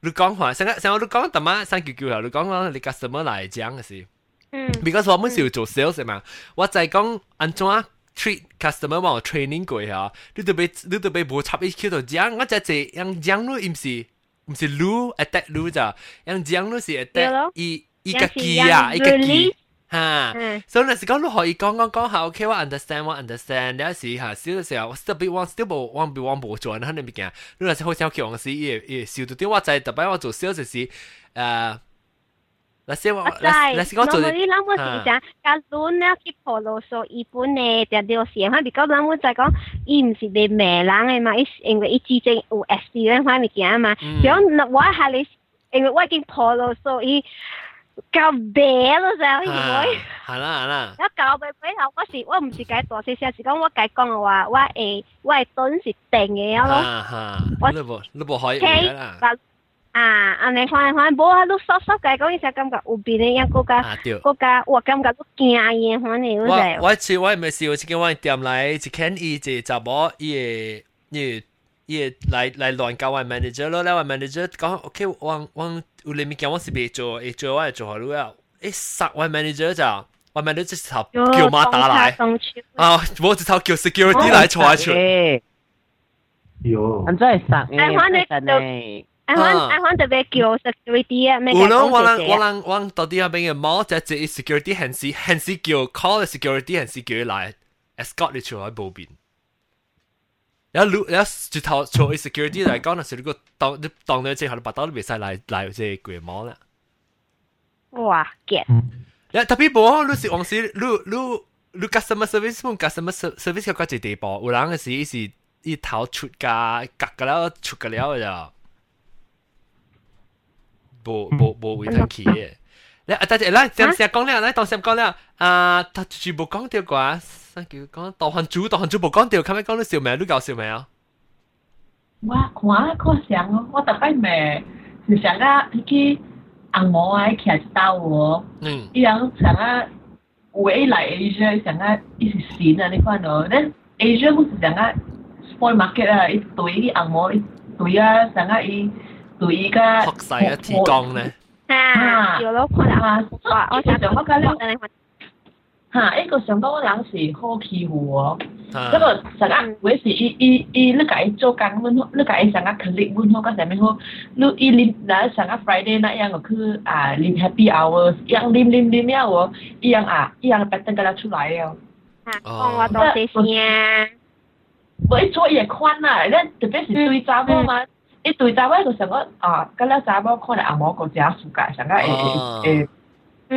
你讲话，成日成日你讲点啊？三九九啊，你讲讲你 customer 嚟讲嘅是。嗯。because 我们是要做 sales 嘛，我就系讲安怎。treat customer 帮我 training 过吓，你特别你特别无插一口度讲，我就系样讲咯，唔是唔是撸 attack 撸咋，样讲咯是 attack 一一个机啊，一个机。 哈，所以那时讲你可以讲讲讲下，OK，我 understand，我 understand，有时吓少嘅时候，我 still be 我 still 冇我冇我冇做，那你咪见，你那时好少叫我时，也也少到啲，我就系特别我做 sales 时，诶。嗱先我，嗱先我做。你谂我是想，假如呢去婆罗索日本呢，就条线哈，比较谂我就讲，伊唔是你咩人嘅嘛，伊因为伊之前有 experience 翻物件嘛，比如我系你，因为我已经婆罗索伊。 搞白咯就系会，系啦系啦。一搞白背后，我是我唔是解大细声，是讲我解讲嘅话，我诶我系顿是定嘅咯。我你无你无可以啦。啊，安尼看看，无啊，你索索解讲，伊才感觉有边嘅样国家国家，我感觉都惊嘢，反正我我我次我咪试过一间我店来一间伊一查某伊个伊个伊个来来乱教我 manager 咯，来我 manager 讲 OK，我我 有你物件我是未做，会做我系做好了，诶杀我 manager 就。我 manager 直头叫妈打来，啊，我直头叫 security 来坐出。有，咁真系杀嘅，真系。I want I want 特别叫 security 啊，咩嘅？我谂我谂我谂我谂到底下边嘅猫就系 security 还是还是叫 call security 还是叫嚟 escort 你出喺后边。 然後如然後就頭做 security 嚟講，那時如果當你當你之後，你把刀都未使嚟嚟即係鬼毛啦。哇，get！呀，特別冇，你是往時你你你 customer service 冇 customer service 嗰個地步，有人嘅時是一頭出㗎，夾㗎啦，出㗎了就。冇冇冇會通去嘅。你啊，但系咧，先先讲咧，咧当先讲咧，啊，他全部讲掉啩，三叫讲导航组，导航组冇讲掉，后尾讲到笑咩？你搞笑咩啊？我看个想哦，我大概咪是想啊，去按摩啊，徛一道哦，嗯，伊样想啊，有一来 Asia 想啊，伊是新啊，你看哦，咱 Asia 好似想啊，spoil market 啊，一堆按摩一堆啊，想啊伊。对依家学晒一支钢咧。 啊，有咯，看啦，哇！我想我讲咧，吓，一个上到人是好欺负哦。这个成日为是伊伊伊，你甲伊做工阮好，你甲伊成日 click 阮好，甲啥物好，你伊啉，嗱成日 Friday 那样个去啊啉 Happy Hours，一样啉啉啉了哦，一样啊，一样 pattern 甲出来了。啊，讲我多谢先。我一做也宽啦，咱特别是对查某嘛。 一对查某个想讲啊，咁咧查某可能阿某个只暑假想讲诶诶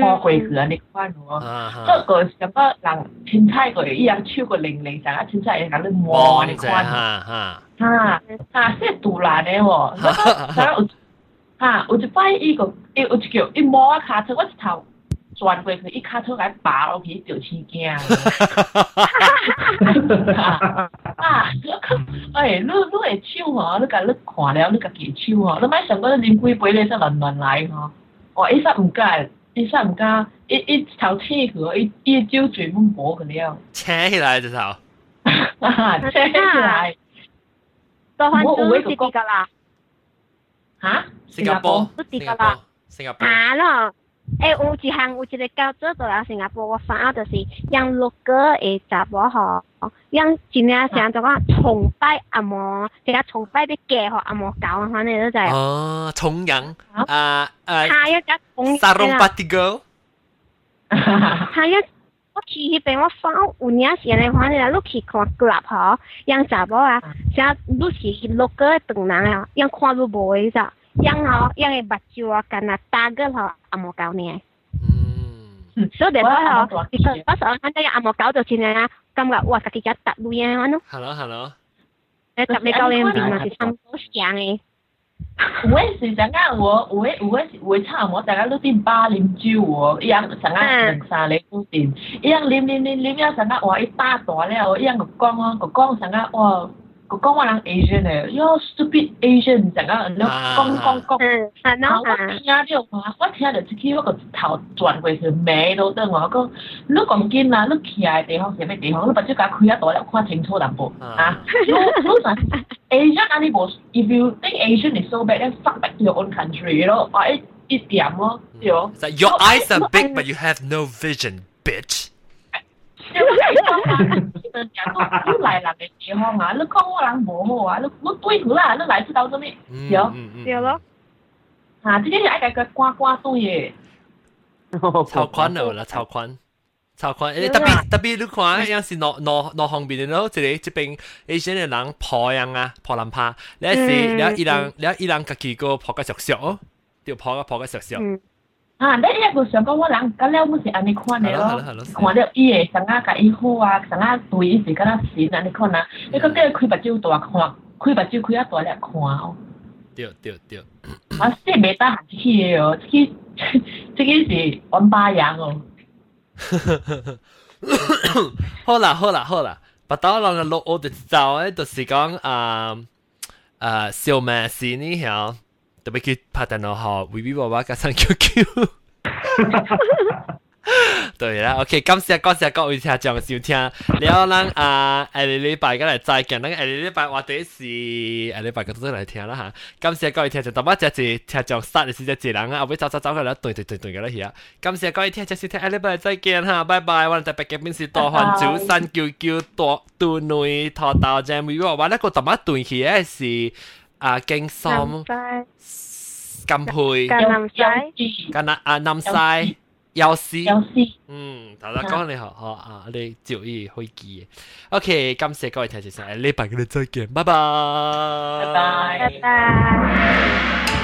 破回去你看喎，这个想讲人青菜个一样超过零零，想讲青菜咁你摸你看，哈哈哈哈，即系杜兰嘅喎，想有 吓，有一摆伊个伊有一叫伊摸啊骹车，我一头 转过去，伊骹車來拔落去，就青驚。[laughs] 啊！哎，你你會手吼，你甲你看了，你家己手吼，你莫想講啉幾杯咧，才亂亂來吼。哦，伊煞毋敢，伊煞毋敢，伊伊頭青去，伊伊酒醉滿薄去了。扯起來隻頭。扯起來。到番珠是啲噶啦。嚇？新加坡。是啲噶啦。新加坡。啊咯。诶，有一项有一个教做到啦，新加坡我发就是让六个诶查某吼，让真正像就讲崇拜阿嬷，即系崇拜啲嘅嗬阿嬷教啊，反正都就系。哦，崇仰啊诶。他一个崇。Sarong Patigo。他一。我去迄边我放有影时咧，反正你去看 club 吼，让查某啊，像你是六个长人啊，让看你无嘅咋。 yang ho yang e baju kana tagel ho amo kau ni so de ho because pas orang kan yang amo kau tu sini na kam ga wa kaki jat tak lu yang anu hello hello eh tak me kau yang bing masih sam tu siang eh 有诶时阵啊，我有诶有诶有诶差无，大家都啉八啉酒哦，伊样阵啊两三个固定，伊样啉啉啉啉了阵啊，哇一大大了，伊样个讲啊个讲阵啊哇。 我講我人 Asian 誒，喲 stupid Asian 成啊，你讲讲讲，然後我聽了話，我聽到即刻我個頭轉過去，眉都等我講，你講緊啊，你企喺地方是咩地方？你把隻腳開一大粒，看清楚淡薄啊！你你實 Asian 啊，你無，if you think Asian is so bad, then fuck back to your own country，咯，啊一一點咯，對哦。Your eyes are big, but you have no vision, bitch. 你嚟人嘅地方啊，你讲我人无好啊，你你对佢啦，你嚟知道做咩？有有咯。啊，这个是爱个刮刮对嘅。超宽了啦，超宽。超宽，诶特别特别你看，有时攞攞攞旁边嘅咯，即系即边 Asian 嘅人破样啊，破烂怕，你是你一人你一人家己个破个熟熟，就破个破个熟熟。 啊！你一個想講我人咁了，我是安尼看的咯，看到伊個生啊，甲伊好啊，生啊对伊是敢若神安尼看啊，你個叫開目睭大看，開目睭開啊大粒看哦。对对对。啊，即係未得閒去哦，即個即個是王八樣哦。[laughs] 好啦好啦好啦，把刀人嘅落我哋走咧，就是講啊啊小妹是呢條。特别去拍电脑号 V V 爸爸加上 QQ。对啦，OK，感谢感谢各位听众收听，了咱啊，下个礼拜嘅嚟再见，咱下个礼拜或者是下礼拜嘅都嚟听啦吓。感谢各位听众，特别只系听众杀嘅时只只人啊，后尾走走走去啦，对对对对嘅啦而家。感谢各位听众收听，下礼拜再见吓，拜拜。我哋特别嘅边是多汉祖山叫叫多杜女拖到正 V V 爸爸，呢个特别对起嘅是。 啊经心、金配、橄南西、橄南啊南西、有丝，有丝，嗯，头先讲你好，好啊，你注意可以记嘅。OK，感谢各位听众，礼拜嘅再见，拜拜，拜拜，拜拜。